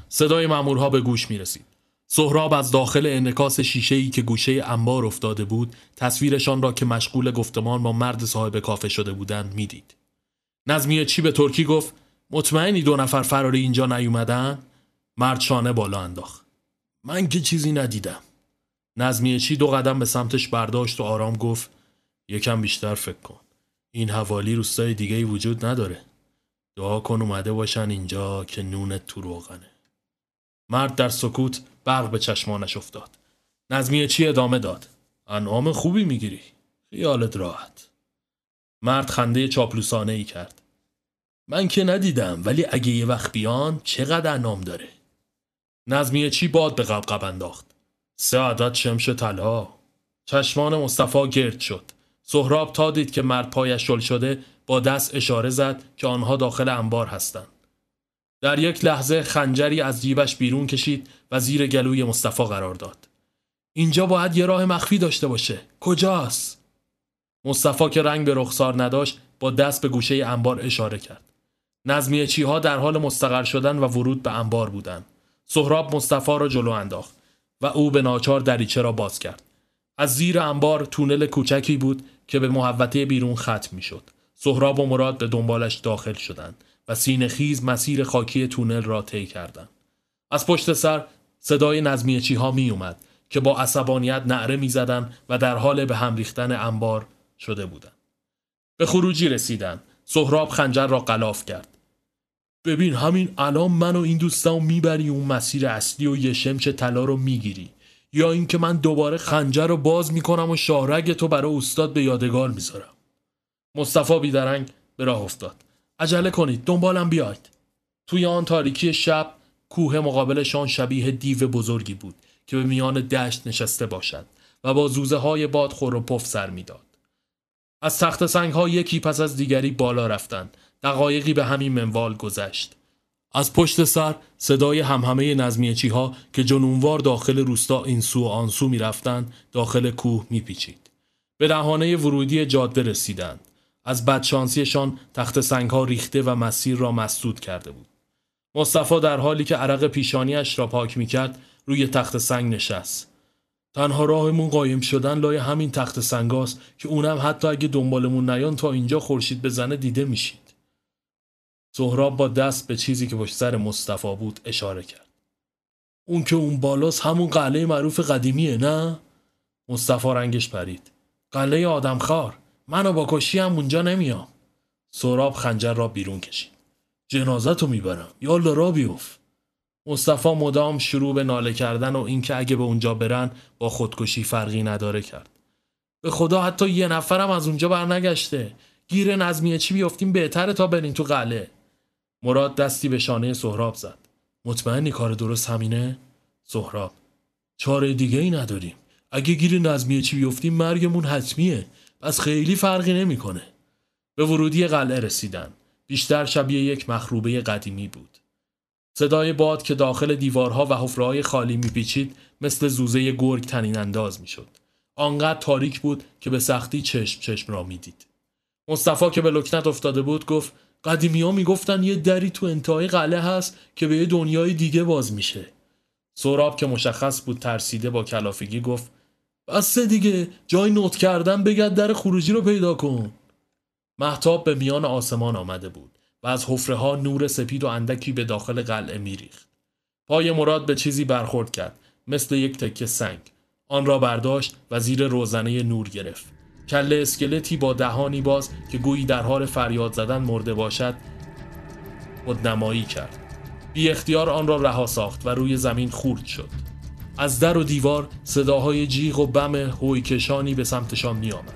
صدای مامورها به گوش می رسید. سهراب از داخل انکاس ای که گوشه انبار افتاده بود تصویرشان را که مشغول گفتمان با مرد صاحب کافه شده بودند می‌دید. نظمیه چی به ترکی گفت مطمئنی دو نفر فراری اینجا نیومدن؟ مرد شانه بالا انداخت. من که چیزی ندیدم. نظمیه چی دو قدم به سمتش برداشت و آرام گفت یکم بیشتر فکر کن. این حوالی روستای دیگه ای وجود نداره. دعا کن اومده باشن اینجا که نونت تو روغنه. مرد در سکوت برق به چشمانش افتاد. نظمیه چی ادامه داد. انعام خوبی می‌گیری. خیالت راحت. مرد خنده چاپلوسانه ای کرد. من که ندیدم ولی اگه یه وقت بیان چقدر نام داره نظمیه چی باد به قبقب انداخت سه عدد شمش طلا چشمان مصطفی گرد شد سهراب تا دید که مرد پایش شل شده با دست اشاره زد که آنها داخل انبار هستند در یک لحظه خنجری از جیبش بیرون کشید و زیر گلوی مصطفی قرار داد. اینجا باید یه راه مخفی داشته باشه. کجاست؟ مصطفی که رنگ به رخسار نداشت با دست به گوشه انبار اشاره کرد. نظمیه چیها در حال مستقر شدن و ورود به انبار بودند. سهراب مصطفی را جلو انداخت و او به ناچار دریچه را باز کرد. از زیر انبار تونل کوچکی بود که به محوطه بیرون ختم می‌شد. سهراب و مراد به دنبالش داخل شدند. و سینه خیز مسیر خاکی تونل را طی کردند از پشت سر صدای نظمیچی ها می اومد که با عصبانیت نعره می زدن و در حال به هم ریختن انبار شده بودند. به خروجی رسیدن. سهراب خنجر را قلاف کرد. ببین همین الان من و این دوستم می‌بری اون مسیر اصلی و یه شمش طلا رو می‌گیری یا اینکه من دوباره خنجر رو باز می‌کنم و شاهرگ تو برای استاد به یادگار می‌ذارم مصطفی بیدرنگ به راه افتاد عجله کنید دنبالم بیاید توی آن تاریکی شب کوه مقابلشان شبیه دیو بزرگی بود که به میان دشت نشسته باشد و با زوزه های باد خور و پف سر می‌داد. از تخت سنگ ها یکی پس از دیگری بالا رفتند. دقایقی به همین منوال گذشت. از پشت سر صدای همهمه نظمیچی ها که جنونوار داخل روستا این سو و آن سو می رفتند داخل کوه می پیچید. به دهانه ورودی جاده رسیدند. از بدشانسیشان تخت سنگ ها ریخته و مسیر را مسدود کرده بود. مصطفی در حالی که عرق پیشانیش را پاک می کرد روی تخت سنگ نشست. تنها راهمون قایم شدن لای همین تخت سنگاست که اونم حتی اگه دنبالمون نیان تا اینجا خورشید بزنه دیده میشید. سهراب با دست به چیزی که پشت سر مصطفی بود اشاره کرد. اون که اون بالاست همون قلعه معروف قدیمیه نه؟ مصطفی رنگش پرید. قلعه آدمخوار. منو با کشی هم اونجا نمیام. سهراب خنجر را بیرون کشید. جنازتو می‌برم. یا را بیفت. مصطفی مدام شروع به ناله کردن و اینکه اگه به اونجا برن با خودکشی فرقی نداره کرد. به خدا حتی یه نفرم از اونجا برنگشته. گیر نظمیه چی بیفتیم بهتره تا برین تو قله. مراد دستی به شانه سهراب زد. مطمئنی کار درست همینه؟ سهراب چاره دیگه ای نداریم. اگه گیر نظمیه چی بیفتیم مرگمون حتمیه. پس خیلی فرقی نمی‌کنه. به ورودی قلعه رسیدن. بیشتر شبیه یک مخروبه قدیمی بود. صدای باد که داخل دیوارها و حفره‌های خالی میپیچید مثل زوزه گرگ تنین انداز می‌شد. آنقدر تاریک بود که به سختی چشم چشم را می‌دید. مصطفی که به لکنت افتاده بود گفت قدیمی ها می‌گفتن یه دری تو انتهای قلعه هست که به یه دنیای دیگه باز میشه. سوراب که مشخص بود ترسیده با کلافگی گفت بسه دیگه جای نوت کردن بگرد در خروجی رو پیدا کن. محتاب به میان آسمان آمده بود. و از حفره ها نور سپید و اندکی به داخل قلعه میریخت. پای مراد به چیزی برخورد کرد مثل یک تکه سنگ. آن را برداشت و زیر روزنه نور گرفت. کله اسکلتی با دهانی باز که گویی در حال فریاد زدن مرده باشد خودنمایی کرد. بی اختیار آن را رها ساخت و روی زمین خورد شد. از در و دیوار صداهای جیغ و بم هویکشانی به سمتشان می آمد.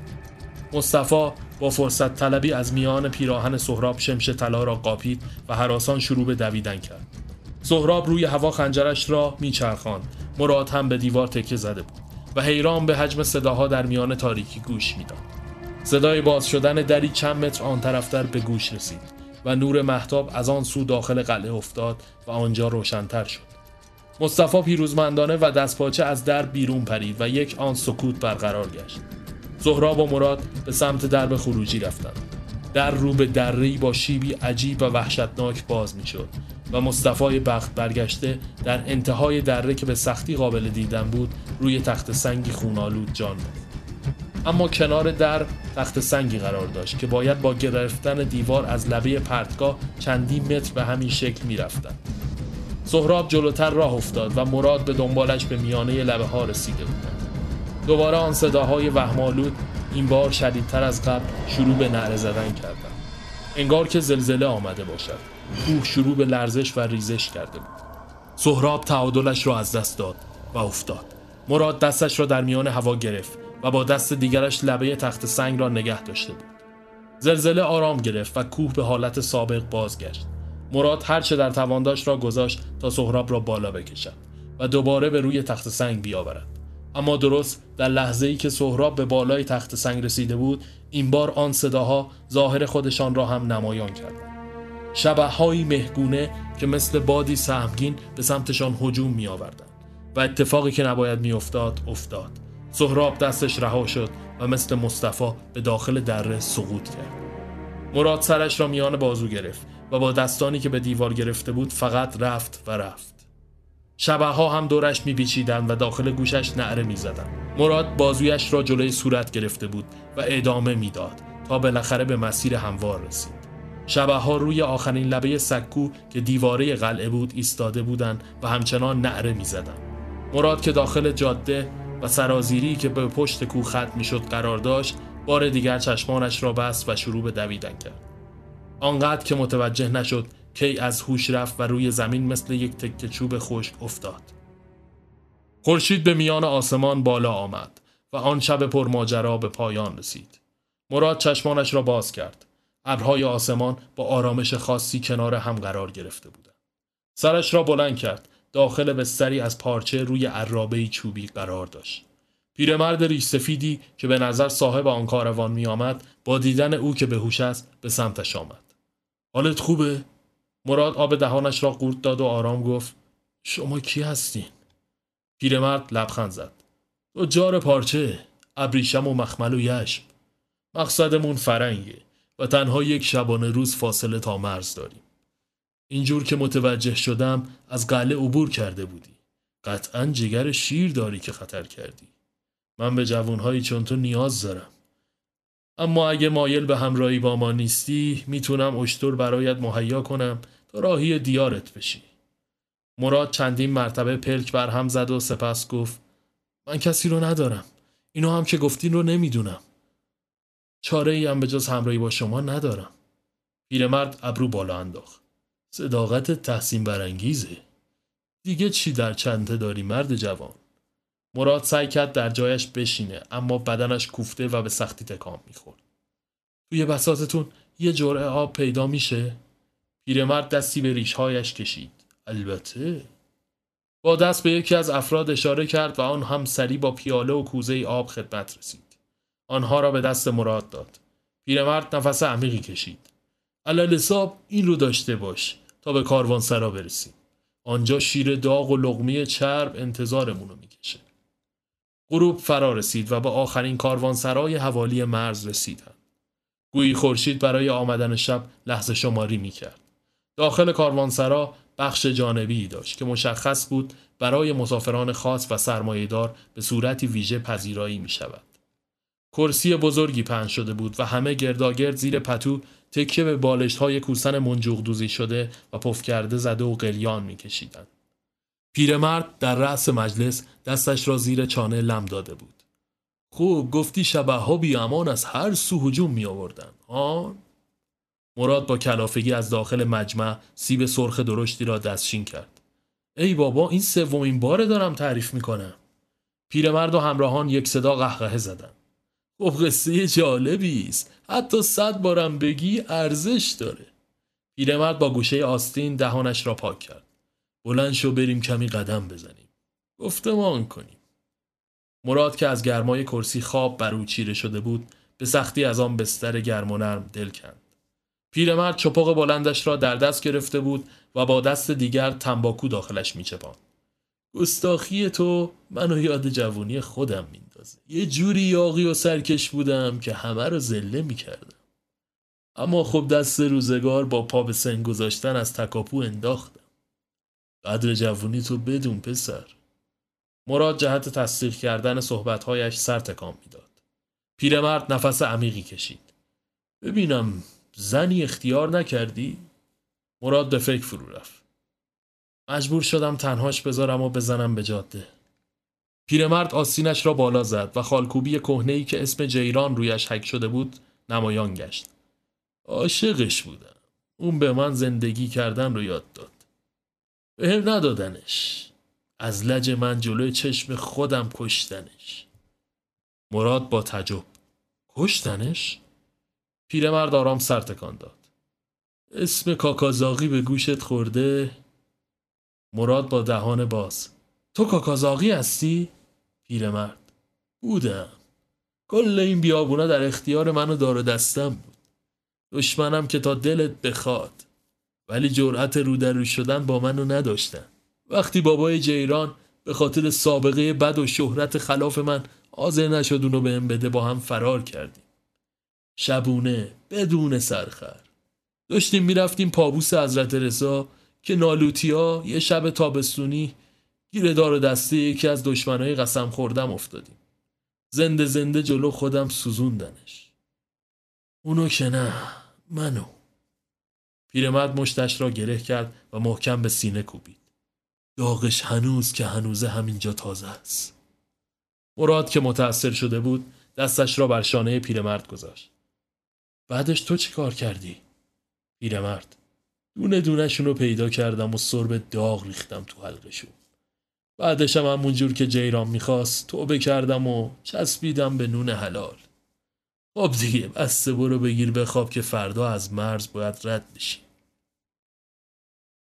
مصطفی با فرصت طلبی از میان پیراهن سهراب شمش طلا را قاپید و حراسان شروع به دویدن کرد. سهراب روی هوا خنجرش را میچرخاند. مراد هم به دیوار تکه زده بود و حیران به حجم صداها در میان تاریکی گوش می‌داد. صدای باز شدن دری چند متر آن طرفتر به گوش رسید و نور محتاب از آن سو داخل قلعه افتاد و آنجا روشنتر شد. مصطفی پیروزمندانه و دستپاچه از در بیرون پرید و یک آن سکوت برقرار گشت. زهراب و مراد به سمت درب خروجی رفتند. در رو به دری با شیبی عجیب و وحشتناک باز می‌شد و مصطفی بخت برگشته در انتهای دره که به سختی قابل دیدن بود روی تخت سنگی خونالود جان بود اما کنار در تخت سنگی قرار داشت که باید با گرفتن دیوار از لبه پرتگاه چندی متر به همین شکل می‌رفتند. سهراب جلوتر راه افتاد و مراد به دنبالش به میانه لبه ها رسیده بودند دوباره آن صداهای وهمالود این بار شدیدتر از قبل شروع به نعره زدن کردند. انگار که زلزله آمده باشد. کوه شروع به لرزش و ریزش کرده بود. سهراب تعادلش را از دست داد و افتاد. مراد دستش را در میان هوا گرفت و با دست دیگرش لبه تخت سنگ را نگه داشته بود. زلزله آرام گرفت و کوه به حالت سابق بازگشت. مراد هرچه در توانداش را گذاشت تا سهراب را بالا بکشد و دوباره به روی تخت سنگ بیاورد. اما درست در لحظه ای که سهراب به بالای تخت سنگ رسیده بود این بار آن صداها ظاهر خودشان را هم نمایان کردند شبه های مهگونه که مثل بادی سهمگین به سمتشان هجوم می آوردن. و اتفاقی که نباید می افتاد افتاد. سهراب دستش رها شد و مثل مصطفی به داخل دره سقوط کرد. مراد سرش را میان بازو گرفت. و با دستانی که به دیوار گرفته بود فقط رفت و رفت. شبه ها هم دورش میپیچیدند و داخل گوشش نعره می‌زدند. مراد بازویش را جلوی صورت گرفته بود و ادامه می‌داد تا بالاخره به مسیر هموار رسید. شبه ها روی آخرین لبه سکو که دیواره قلعه بود ایستاده بودند و همچنان نعره می‌زدند. مراد که داخل جاده و سرازیری که به پشت کوه ختم می‌شد قرار داشت بار دیگر چشمانش را بست و شروع به دویدن کرد. آنقدر که متوجه نشد کی از هوش رفت و روی زمین مثل یک تکه چوب خشک افتاد. خورشید به میان آسمان بالا آمد و آن شب پرماجرا به پایان رسید. مراد چشمانش را باز کرد. ابرهای آسمان با آرامش خاصی کنار هم قرار گرفته بودند. سرش را بلند کرد. داخل بستری از پارچه روی عرابه چوبی قرار داشت. پیرمرد ریش سفیدی که به نظر صاحب آن کاروان می آمد با دیدن او که به هوش است به سمتش آمد. حالت خوبه؟ مراد آب دهانش را قورت داد و آرام گفت شما کی هستین؟ پیرمرد لبخند زد. جار پارچه ابریشم و مخمل و یشم. مقصدمون فرنگه و تنها یک شبانه روز فاصله تا مرز داریم. اینجور که متوجه شدم از قله عبور کرده بودی. قطعا جگر شیر داری که خطر کردی. من به جوانهایی چون تو نیاز دارم. اما اگه مایل به همراهی با ما نیستی می‌تونم اشتر برایت مهیا کنم تا راهی دیارت بشی. مراد چندین مرتبه پلک بر هم زد و سپس گفت من کسی رو ندارم. اینو هم که گفتین رو نمی‌دونم. چاره ای هم به جز همراهی با شما ندارم. پیرمرد ابرو بالا انداخت. صداقت تحسین برانگیزه. دیگه چی در چنته داری مرد جوان؟ مراد سعی کرد در جایش بشینه اما بدنش کوفته و به سختی تکان می‌خورد. توی بساتتون یه جرعه آب پیدا میشه؟ پیرمرد دستی به ریشهایش کشید. البته. با دست به یکی از افراد اشاره کرد و آن هم سری با پیاله و کوزه آب خدمت رسید. آنها را به دست مراد داد. پیرمرد نفس عمیقی کشید. علل حساب این رو داشته باش تا به کاروان سرا برسیم. آنجا شیر داغ و لغمی چرب انتظارمون رو می‌کشه. غروب فرا رسید و به آخرین کاروانسرای حوالی مرز رسیدند. گویی خورشید برای آمدن شب لحظه شماری می کرد. داخل کاروانسرا بخش جانبی داشت که مشخص بود برای مسافران خاص و سرمایهدار به صورتی ویژه پذیرایی می شود. کرسی بزرگی پهن شده بود و همه گرداگرد زیر پتو تکیه به بالشت های کوسن منجوق دوزی شده و پف کرده زده و قلیان می کشیدن. پیرمرد در رأس مجلس دستش را زیر چانه لم داده بود. خوب گفتی شبه ها بی امان از هر سو هجوم می آوردن. آن؟ مراد با کلافگی از داخل مجمع سیب سرخ درشتی را دستشین کرد. ای بابا این سومین بار دارم تعریف می‌کنم. پیرمرد و همراهان یک صدا قهقهه زدند. خب قصه جالبی است حتی صد بارم بگی ارزش داره پیرمرد با گوشه آستین دهانش را پاک کرد بلند شو بریم کمی قدم بزنیم. گفتمان کنیم. مراد که از گرمای کرسی خواب بر او چیره شده بود به سختی از آن بستر گرم و نرم دل کند. پیرمرد چپاق بلندش را در دست گرفته بود و با دست دیگر تنباکو داخلش میچپاند. گستاخی تو منو یاد جوونی خودم میندازه. یه جوری یاقی و سرکش بودم که همه رو زله می‌کردم. اما خب دست روزگار با پا به سن گذاشتن از تکاپو انداختم. قدر جوونی تو بدون پسر. مراد جهت تصدیق کردن صحبتهایش سر تکان می‌داد. پیرمرد نفس عمیقی کشید. ببینم زنی اختیار نکردی؟ مراد به فکر فرو رفت. مجبور شدم تنهاش بذارم و بزنم به جاده. پیرمرد آستینش را بالا زد و خالکوبی کهنه‌ای که اسم جیران رویش حک شده بود نمایان گشت. عاشقش بودم. اون به من زندگی کردن رو یاد داد. به هم ندادنش. از لج من جلوی چشم خودم کشتنش. مراد با تجب کشتنش؟ پیرمرد آرام سر تکان داد. اسم کاکازاقی به گوشت خورده. مراد با دهان باز. تو کاکازاقی هستی؟ پیرمرد. بودم. کل این بیابونا در اختیار من و دار دستم بود. دشمنم که تا دلت بخواد. ولی جرأت رو در رو شدن با منو نداشتن. وقتی بابای جیران به خاطر سابقه بد و شهرت خلاف من حاضر نشد اونو بهم بده با هم فرار کردیم. شبونه بدون سرخر. داشتیم می‌رفتیم پابوس حضرت رضا که نالوتیا یه شب تابستونی گیر دار دسته یکی از دشمنهای قسم خوردم افتادیم. زنده زنده جلو خودم سوزوندنش. اونو که نه منو. پیرمرد مشتش را گره کرد و محکم به سینه کوبید. داغش هنوز که هنوزه همینجا تازه است. مراد که متأثر شده بود دستش را بر شانه پیرمرد گذاشت. بعدش تو چی کار کردی؟ پیرمرد دونه دونهشون رو پیدا کردم و سرب داغ ریختم تو حلقشون بعدش هم همونجور که جیران می‌خواست توبه کردم و چسبیدم به نون حلال. خب دیگه بسته برو بگیر بخواب که فردا از مرز باید رد بشی.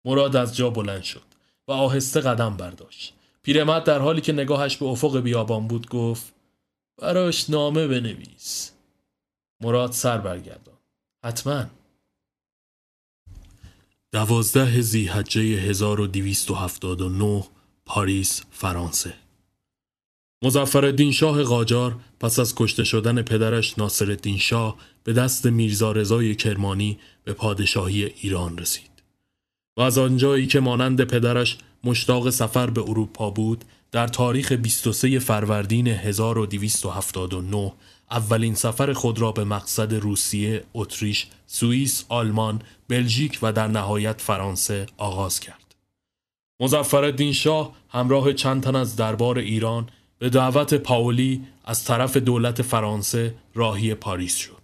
مراد از جا بلند شد و آهسته قدم برداشت. پیرمرد در حالی که نگاهش به افق بیابان بود گفت براش نامه بنویس. مراد سر برگردان حتما. دوازده زیحجه 1279 پاریس فرانسه. مزفر شاه قاجار پس از کشته شدن پدرش ناصر شاه به دست میرزا رضای کرمانی به پادشاهی ایران رسید و از آنجایی که مانند پدرش مشتاق سفر به اروپا بود در تاریخ 23 فروردین 1279 اولین سفر خود را به مقصد روسیه، اتریش، سوئیس، آلمان، بلژیک و در نهایت فرانسه آغاز کرد. مظفرالدین شاه همراه چند تن از دربار ایران به دعوت پاولی از طرف دولت فرانسه راهی پاریس شد.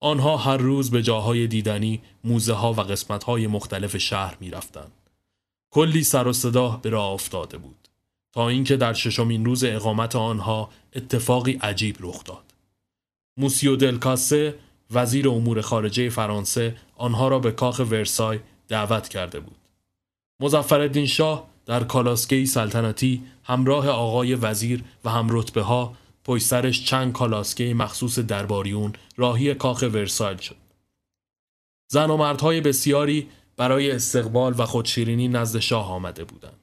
آنها هر روز به جاهای دیدنی، موزه ها و قسمت های مختلف شهر می رفتن. کلی سر و صدا به راه افتاده بود تا اینکه در ششمین روز اقامت آنها اتفاقی عجیب رخ داد. موسیو دلکاسه وزیر امور خارجه فرانسه آنها را به کاخ ورسای دعوت کرده بود. مزفر شاه در کالاسکه سلطنتی همراه آقای وزیر و هم رتبه ها سرش چند کالاسکه مخصوص درباریون راهی کاخ ورسایل شد. زن و مردهای بسیاری برای استقبال و خودشیرینی نزد شاه آمده بودند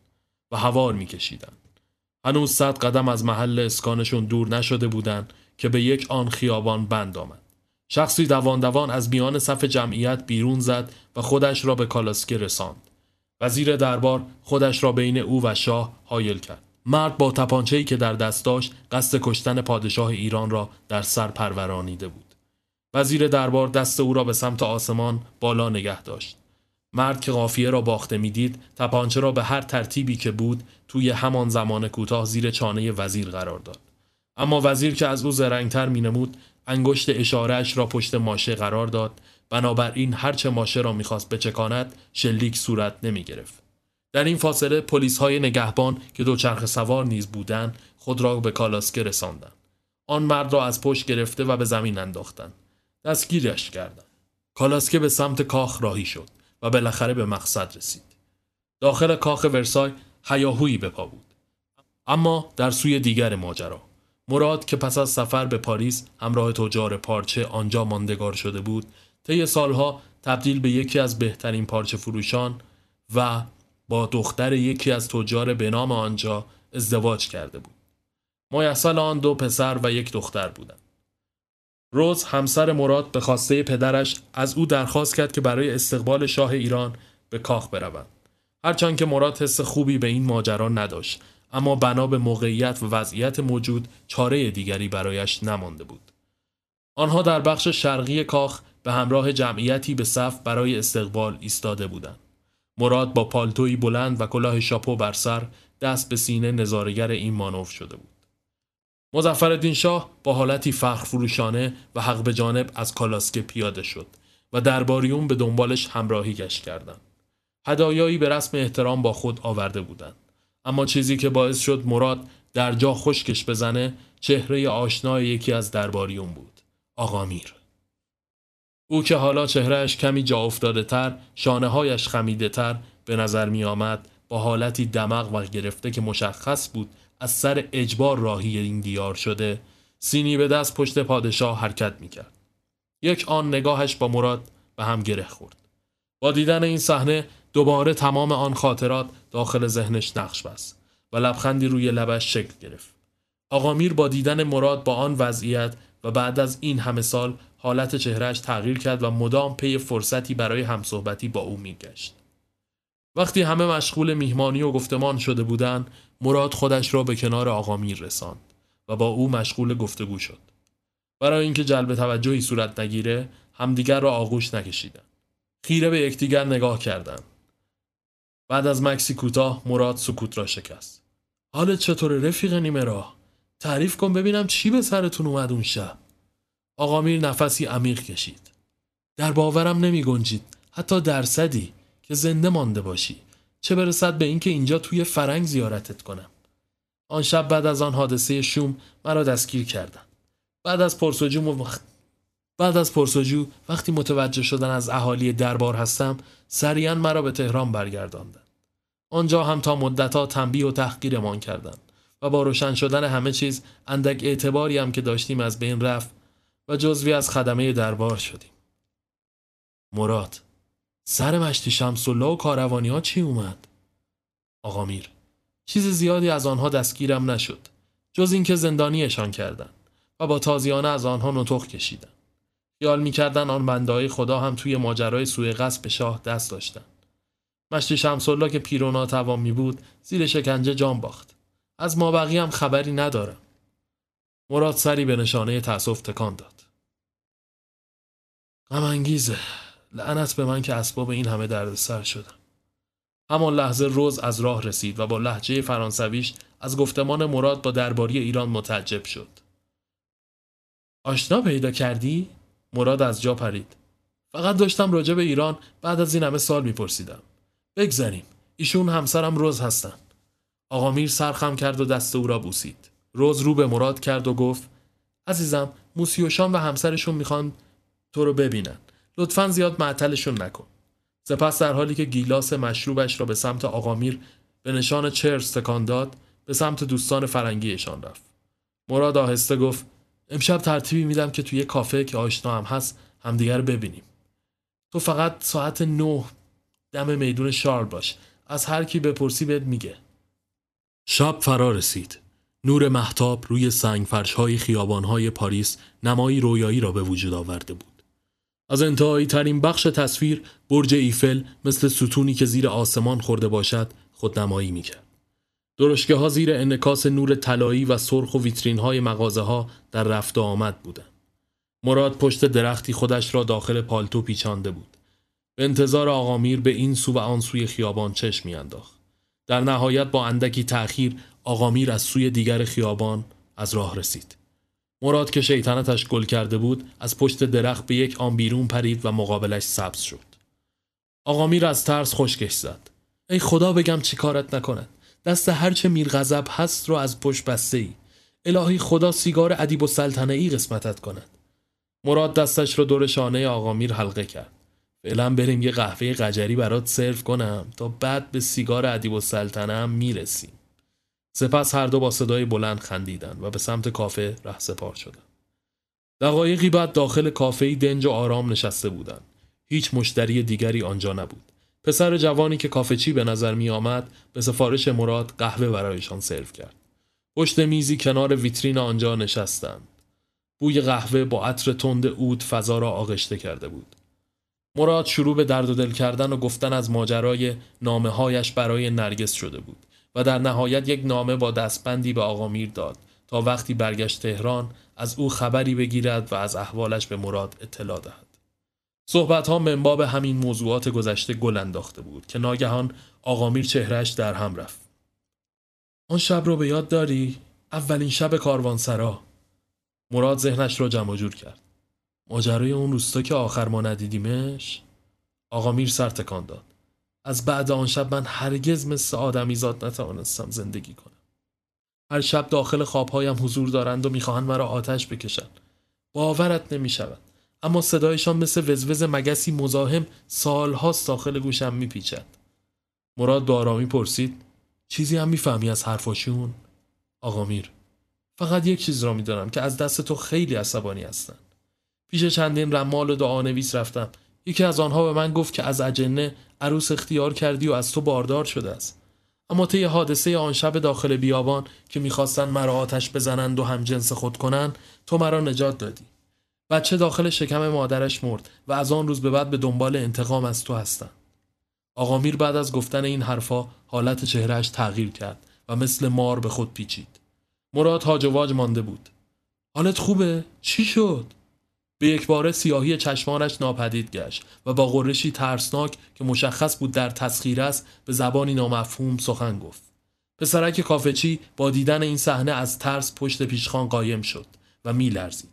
و هوار میکشیدند. هنوز صد قدم از محل اسکانشون دور نشده بودند که به یک آن خیابان بند آمد. شخصی دوان دوان از میان صف جمعیت بیرون زد و خودش را به کالاسکه رساند. وزیر دربار خودش را بین او و شاه حایل کرد. مرد با تپانچه‌ای که در دست داشت قصد کشتن پادشاه ایران را در سر پرورانیده بود. وزیر دربار دست او را به سمت آسمان بالا نگه داشت. مرد که قافیه را باخته می‌دید تپانچه را به هر ترتیبی که بود توی همان زمان کوتاه زیر چانه وزیر قرار داد. اما وزیر که از او زرنگتر مینمود انگشت اشارهش را پشت ماشه قرار داد بنابراین هرچه ماشه را می‌خواست بچکاند شلیک صورت نمی گرفت. در این فاصله پلیس های نگهبان که دوچرخ سوار نیز بودند خود را به کالاسکه رساندند. آن مرد را از پشت گرفته و به زمین انداختند. دستگیرش کردند. کالاسکه به سمت کاخ راهی شد و بالاخره به مقصد رسید. داخل کاخ ورسای هیاهویی به پا بود. اما در سوی دیگر ماجرا مراد که پس از سفر به پاریس همراه تجار پارچه آنجا ماندگار شده بود طی سالها تبدیل به یکی از بهترین پارچه فروشان و با دختر یکی از تجار به نام آنجا ازدواج کرده بود. مایسل آن دو پسر و یک دختر بودند. روز همسر مراد به خواسته پدرش از او درخواست کرد که برای استقبال شاه ایران به کاخ بروند. هرچند که مراد حس خوبی به این ماجرا نداشت اما بنا به موقعیت و وضعیت موجود چاره دیگری برایش نمانده بود. آنها در بخش شرقی کاخ به همراه جمعیتی به صف برای استقبال ایستاده بودند. مراد با پالتوی بلند و کلاه شاپو بر سر دست به سینه نظارگر این مانور شده بود. مزفر شاه با حالتی فخر فروشانه و حق به جانب از کالاسکه پیاده شد و درباریون به دنبالش همراهی گشت کردند. هدایایی به رسم احترام با خود آورده بودند. اما چیزی که باعث شد مراد در جا خشکش بزنه چهره آشنای یکی از درباریون بود. آقا میر. او که حالا چهرهش کمی جا افتاده تر، شانه هایش خمیده تر به نظر می آمد با حالتی دماغ و گرفته که مشخص بود از سر اجبار راهی این دیار شده سینی به دست پشت پادشاه حرکت می کرد. یک آن نگاهش با مراد به هم گره خورد. با دیدن این صحنه دوباره تمام آن خاطرات داخل ذهنش نقش بست و لبخندی روی لبش شکل گرفت. آقا میر با دیدن مراد با آن وضعیت بعد از این همه سال حالت چهرهش تغییر کرد و مدام پی فرصتی برای همصحبتی با او میگشت. وقتی همه مشغول میهمانی و گفتمان شده بودند مراد خودش را به کنار آقا میر رساند و با او مشغول گفتگو شد. برای اینکه جلب توجهی صورت نگیره همدیگر را آغوش نکشیدند. خیره به یکدیگر نگاه کردند. بعد از مکسی کوتاه مراد سکوت را شکست. حالت چطور رفیق نیمه راه؟ تعریف کن ببینم چی به سرتون اومد اون شب. آقا میر نفسی عمیق کشید. در باورم نمی گنجید. حتی درصدی که زنده مانده باشی. چه برسد به اینکه اینجا توی فرنگ زیارتت کنم. آن شب بعد از آن حادثه شوم مرا دستگیر کردن. بعد از پرسجو بعد از پرسجو وقتی متوجه شدن از اهالی دربار هستم سریعا مرا به تهران برگرداندن. آنجا هم تا مدتها تنبیه و تحقیرمان کردند. و با روشن شدن همه چیز اندک اعتباری هم که داشتیم از بین رفت و جزوی از خدمه دربار شدیم. مراد سر مشتی شمس و کاروانی ها چی اومد؟ آقا میر چیز زیادی از آنها دستگیرم نشد جز اینکه زندانیشان کردند و با تازیانه از آنها نطق کشیدن خیال می‌کردن آن بندهای خدا هم توی ماجرای سوی قصب شاه دست داشتن مشتی شمسالله که پیر و ناتوان می بود زیر شکنجه جان باخت. از ما بقیه هم خبری ندارم مراد سری به نشانه تأسف تکان داد. غم انگیزه. لعنت به من که اسباب این همه دردسر شدم. همان لحظه روز از راه رسید و با لحجه فرانسویش از گفتمان مراد با درباری ایران متعجب شد. آشنا پیدا کردی؟ مراد از جا پرید. فقط داشتم راجع به ایران بعد از این همه سال میپرسیدم. بگذاریم ایشون همسرم روز هستن. آقا میر سرخم کرد و دست او را بوسید. روز رو به مراد کرد و گفت عزیزم موسیوشان و همسرشون می‌خوان تو رو ببینن. لطفا زیاد معطلشون نکن. سپس در حالی که گیلاس مشروبش را به سمت آقا میر به نشان چرس تکان داد به سمت دوستان فرنگیشان رفت. مراد آهسته گفت امشب ترتیبی میدم که توی کافه که آشنا هم هست همدیگر ببینیم. تو فقط ساعت نه دم میدون شارل باش. از هر کی بپرسی بهت میگه. شب فرا رسید نور محتاب روی سنگ فرشهای خیابانهای پاریس نمایی رویایی را به وجود آورده بود از انتهایی ترین بخش تصویر برج ایفل مثل ستونی که زیر آسمان خورده باشد خودنمایی می‌کرد درشگه ها زیر انکاس نور طلایی و سرخ و ویترین های مغازه ها در رفت آمد بودند. مراد پشت درختی خودش را داخل پالتو پیچانده بود. به انتظار آقامیر به این سو و آن سوی خیابان چشم میانداخت. در نهایت با اندکی تأخیر آقامیر از سوی دیگر خیابان از راه رسید. مراد که شیطنتش گل کرده بود از پشت درخت به یک آن بیرون پرید و مقابلش سبز شد. آقامیر از ترس خشکش زد. ای خدا بگم چی کارت نکند. دست هرچه میر غضب هست رو از پشت بسته ای. الهی خدا سیگار ادیب و سلطنه ای قسمتت کند. مراد دستش رو دور شانه آقا میر حلقه کرد. فعلا بریم یه قهوه قجری برات سرو کنم تا بعد به سیگار ادیب و سلطنه هم می‌رسیم. سپس هر دو با صدای بلند خندیدن و به سمت کافه ره سپار شدن. دقایقی بعد داخل کافه دنج و آرام نشسته بودند. هیچ مشتری دیگری آنجا نبود. پسر جوانی که کافه چی به نظر می آمد به سفارش مراد قهوه برایشان سرو کرد. پشت میزی کنار ویترین آنجا نشستند. بوی قهوه با عطر تند اود فضا را آغشته کرده بود. مراد شروع به درد و دل کردن و گفتن از ماجرای نامه هایش برای نرگس شده بود و در نهایت یک نامه با دستبندی به آقا میر داد تا وقتی برگشت تهران از او خبری بگیرد و از احوالش به مراد اطلاع دهد. صحبت ها منباب همین موضوعات گذشته گل انداخته بود که ناگهان آقامیر چهرش در هم رفت. آن شب رو به یاد داری؟ اولین شب کاروانسرا. مراد ذهنش را جمع جور کرد. ماجرای اون روستا که آخر ما ندیدیمش؟ آقا میر سر تکان داد. از بعد آن شب من هرگز مثل آدمی زاد نتوانستم زندگی کنم. هر شب داخل خوابهایم حضور دارند و می‌خواهند مرا آتش بکشند. باورت نمی شود. اما صدایشان مثل وزوز مگسی مزاحم سالهاست داخل گوشم میپیچد مراد با آرامی پرسید چیزی هم می‌فهمی از حرفاشون آقا میر فقط یک چیز را می‌دانم که از دست تو خیلی عصبانی هستن پیش چندین رمال و دعانویس رفتم. یکی از آنها به من گفت که از اجنه عروس اختیار کردی و از تو باردار شده است. اما طی حادثه آن شب داخل بیابان که می‌خواستند مرا آتش بزنند و هم جنس خود کنند تو مرا نجات دادی. بچه داخل شکم مادرش مرد و از آن روز به بعد به دنبال انتقام از تو هستن. آقا میر بعد از گفتن این حرفا حالت چهرهش تغییر کرد و مثل مار به خود پیچید. مراد هاج و واج مانده بود. حالت خوبه؟ چی شد؟ به یک باره سیاهی چشمانش ناپدید گشت و با غرشی ترسناک که مشخص بود در تسخیر است به زبانی نامفهوم سخن گفت. پسرک کافچی با دیدن این صحنه از ترس پشت پیشخان قایم شد و میلرزید.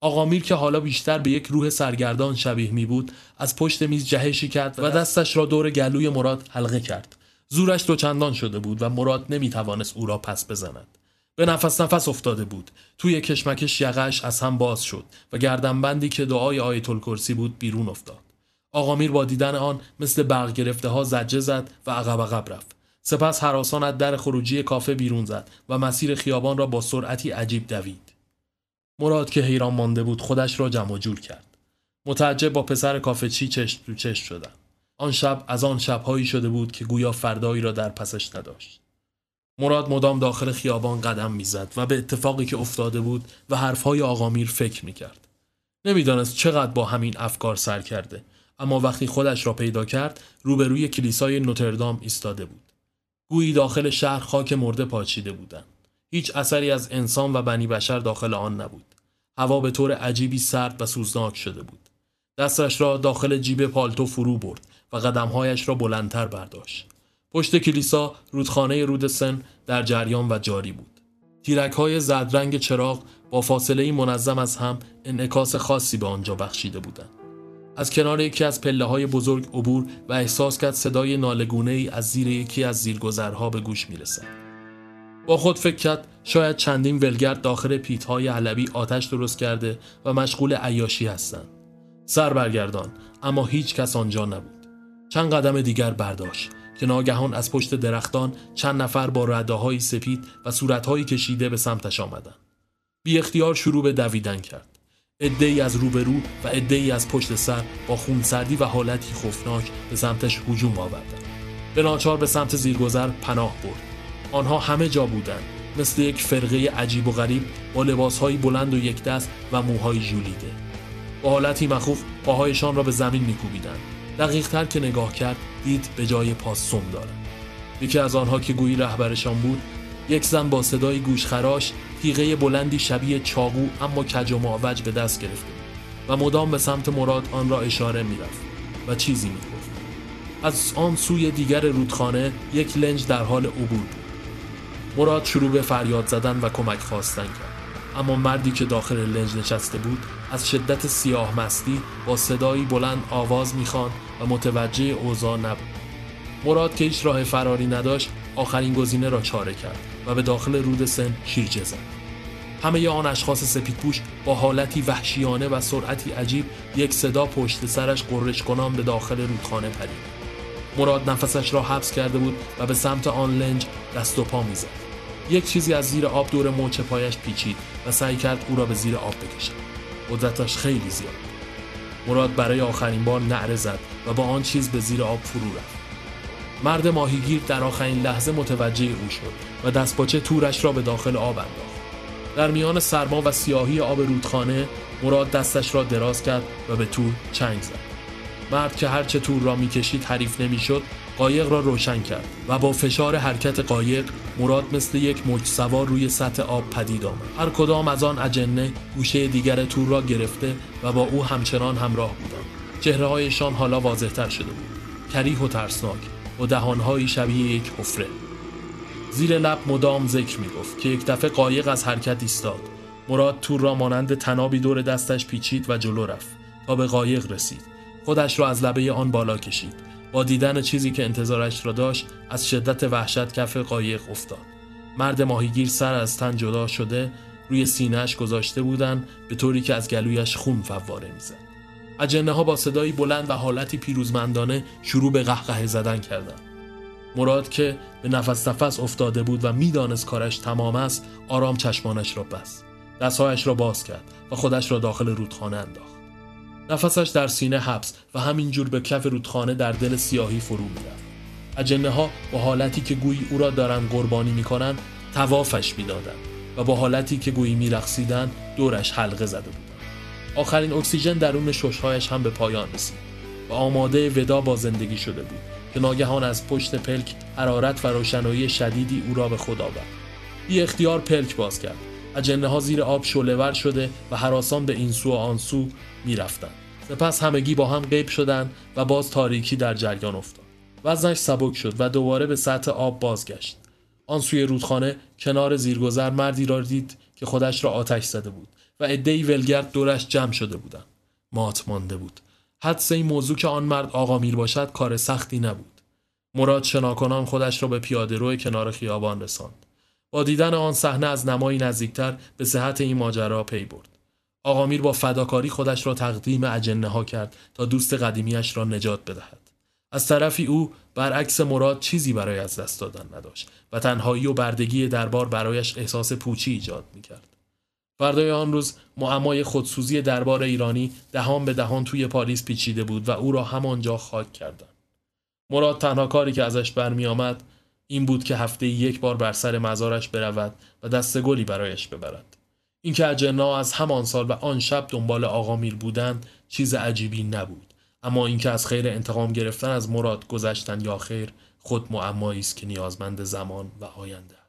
آقا میر که حالا بیشتر به یک روح سرگردان شبیه می بود از پشت میز جهشی کرد و دستش را دور گلوی مراد حلقه کرد. زورش دوچندان شده بود و مراد نمی توانست او را پس بزند. به نفس نفس افتاده بود. توی کشمکش یقش از هم باز شد و گردنبندی که دعای آیت الکرسی بود بیرون افتاد. آقا میر با دیدن آن مثل برق گرفته ها زجه زد و عقب عقب رفت. سپس حراسان از در خروجی کافه بیرون زد و مسیر خیابان را با سرعتی عجیب دوید. مراد که حیران مانده بود خودش را جمع جور کرد. متعجب با پسر کافه چی چشم تو چشم شدن آن شب از آن شبهایی شده بود که گویا فردایی را در پسش نداشت. مراد مدام داخل خیابان قدم می‌زد و به اتفاقی که افتاده بود و حرفهای آقا میر فکر می‌کرد. نمی‌دانست چقدر با همین افکار سر کرده اما وقتی خودش را پیدا کرد روبروی کلیسای نوتردام ایستاده بود. گویی داخل شهر خاک مرده پاچیده بودند. هیچ اثری از انسان و بنی بشر داخل آن نبود. هوا به طور عجیبی سرد و سوزناک شده بود. دستش را داخل جیب پالتو فرو برد و قدمهایش را بلندتر برداشت. پشت کلیسا رودخانه رود سن در جریان و جاری بود. تیرک های زدرنگ چراغ با فاصله منظم از هم انعکاس خاصی به آنجا بخشیده بودند. از کنار یکی از پله های بزرگ عبور و احساس کرد صدای نالگونه ای از زیر یکی از زیرگذرها به گوش می رسد. با خود فکر کرد شاید چندین ولگرد داخل پیت های علبی آتش درست کرده و مشغول عیاشی هستند. سر برگردان اما هیچ کس آنجا نبود. چند قدم دیگر برداشت که ناگهان از پشت درختان چند نفر با رده های سپید و صورتهایی کشیده به سمتش آمدند. بی اختیار شروع به دویدن کرد. ای از روبرو و ای از پشت سر با خونسردی و حالتی خوفناک به سمتش هجوم آوردند. به ناچار به سمت زیرگذر پناه برد. آنها همه جا بودند مثل یک فرقه عجیب و غریب با لباسهایی بلند و یک دست و موهای ژولیده. با حالتی مخوف پاهایشان را به زمین میکوبیدند دقیق تر که نگاه کرد دید به جای پاس سم دارد یکی از آنها که گویی رهبرشان بود یک زن با صدای گوشخراش تیغه بلندی شبیه چاقو اما کج و معوج به دست گرفته و مدام به سمت مراد آن را اشاره می‌رفت و چیزی می‌گفت. از آن سوی دیگر رودخانه یک لنج در حال عبور بود. مراد شروع به فریاد زدن و کمک خواستن کرد. اما مردی که داخل لنج نشسته بود از شدت سیاه مستی با صدایی بلند آواز می‌خوان و متوجه اوضاع نبود. مراد که هیچ راه فراری نداشت آخرین گزینه را چاره کرد و به داخل رود سن شیرجه زد. همه آن اشخاص سپیدپوش با حالتی وحشیانه و سرعتی عجیب یک صدا پشت سرش قررش کنان به داخل رودخانه پرید. مراد نفسش را حبس کرده بود و به سمت آن لنج دست و پا می‌زد. یک چیزی از زیر آب دور موچه پایش پیچید و سعی کرد او را به زیر آب بکشد. قدرتش خیلی زیاد مراد برای آخرین بار نعره زد و با آن چیز به زیر آب فرو رفت. مرد ماهیگیر در آخرین لحظه متوجه او شد و دستپاچه تورش را به داخل آب انداخت. در میان سرما و سیاهی آب رودخانه مراد دستش را دراز کرد و به تور چنگ زد. مرد که هرچه تور را می‌کشید حریف نمی‌شد قایق را روشن کرد و با فشار حرکت قایق مراد مثل یک موج سوار روی سطح آب پدید آمد. هر کدام از آن اجنه گوشه دیگر تور را گرفته و با او همچنان همراه بودند. چهره هایشان حالا واضحتر شده بود. کریح و ترسناک و دهانهایی شبیه یک حفره. زیر لب مدام ذکر می گفت که یک دفعه قایق از حرکت ایستاد. مراد تور را مانند تنابی دور دستش پیچید و جلو رفت تا به قایق رسید. خودش را از لبه آن بالا کشید. با دیدن چیزی که انتظارش را داشت از شدت وحشت کف قایق افتاد. مرد ماهیگیر سر از تن جدا شده روی سینهش گذاشته بودند به طوری که از گلویش خون فواره می‌زد. اجنه ها با صدایی بلند و حالتی پیروزمندانه شروع به قهقه زدن کردند. مراد که به نفس نفس افتاده بود و می‌دانست کارش تمام است آرام چشمانش را بست. دستهایش را باز کرد و خودش را داخل رودخانه انداخت. نفسش در سینه حبس و همینجور به کف رودخانه در دل سیاهی فرو می‌رفت. اجنه ها با حالتی که گویی او را دارن قربانی می‌کنند توافش می‌دادند و با حالتی که گویی میرقصیدند دورش حلقه زده بودند. آخرین اکسیژن درون ششهایش هم به پایان رسید و آماده ودا با زندگی شده بود که ناگهان از پشت پلک حرارت و روشنایی شدیدی او را به خود آورد. بی اختیار پلک باز کرد. اجنه ها زیر آب شلور شده و حراسان به این سو و آن سو می‌رفتند. سپس همگی با هم غیب شدند و باز تاریکی در جریان افتاد. وزنش سبک شد و دوباره به سطح آب بازگشت. آن سوی رودخانه کنار زیرگذر مردی را دید که خودش را آتش زده بود و عدهای ولگرد دورش جمع شده بودند. مات مانده بود. حدس این موضوع که آن مرد آقا میر باشد کار سختی نبود. مراد شناکنان خودش را به پیاده روی کنار خیابان رساند. با دیدن آن صحنه از نمایی نزدیکتر به صحت این ماجرا پی برد. آقا میر با فداکاری خودش را تقدیم اجنه ها کرد تا دوست قدیمیش را نجات بدهد. از طرفی او برعکس مراد چیزی برای از دست دادن نداشت و تنهایی و بردگی دربار برایش احساس پوچی ایجاد می‌کرد. فردای آن روز معمای خودسوزی دربار ایرانی دهان به دهان توی پاریس پیچیده بود و او را همانجا خاک کردند. مراد تنها کاری که ازش برمیآمد این بود که هفته یک بار بر سر مزارش برود و دست گلی برایش ببرد. اینکه اجنا از همان سال و آن شب دنبال آقا میر بودند چیز عجیبی نبود. اما اینکه از خیر انتقام گرفتن از مراد گذشتن یا خیر خود معمایی است که نیازمند زمان و آینده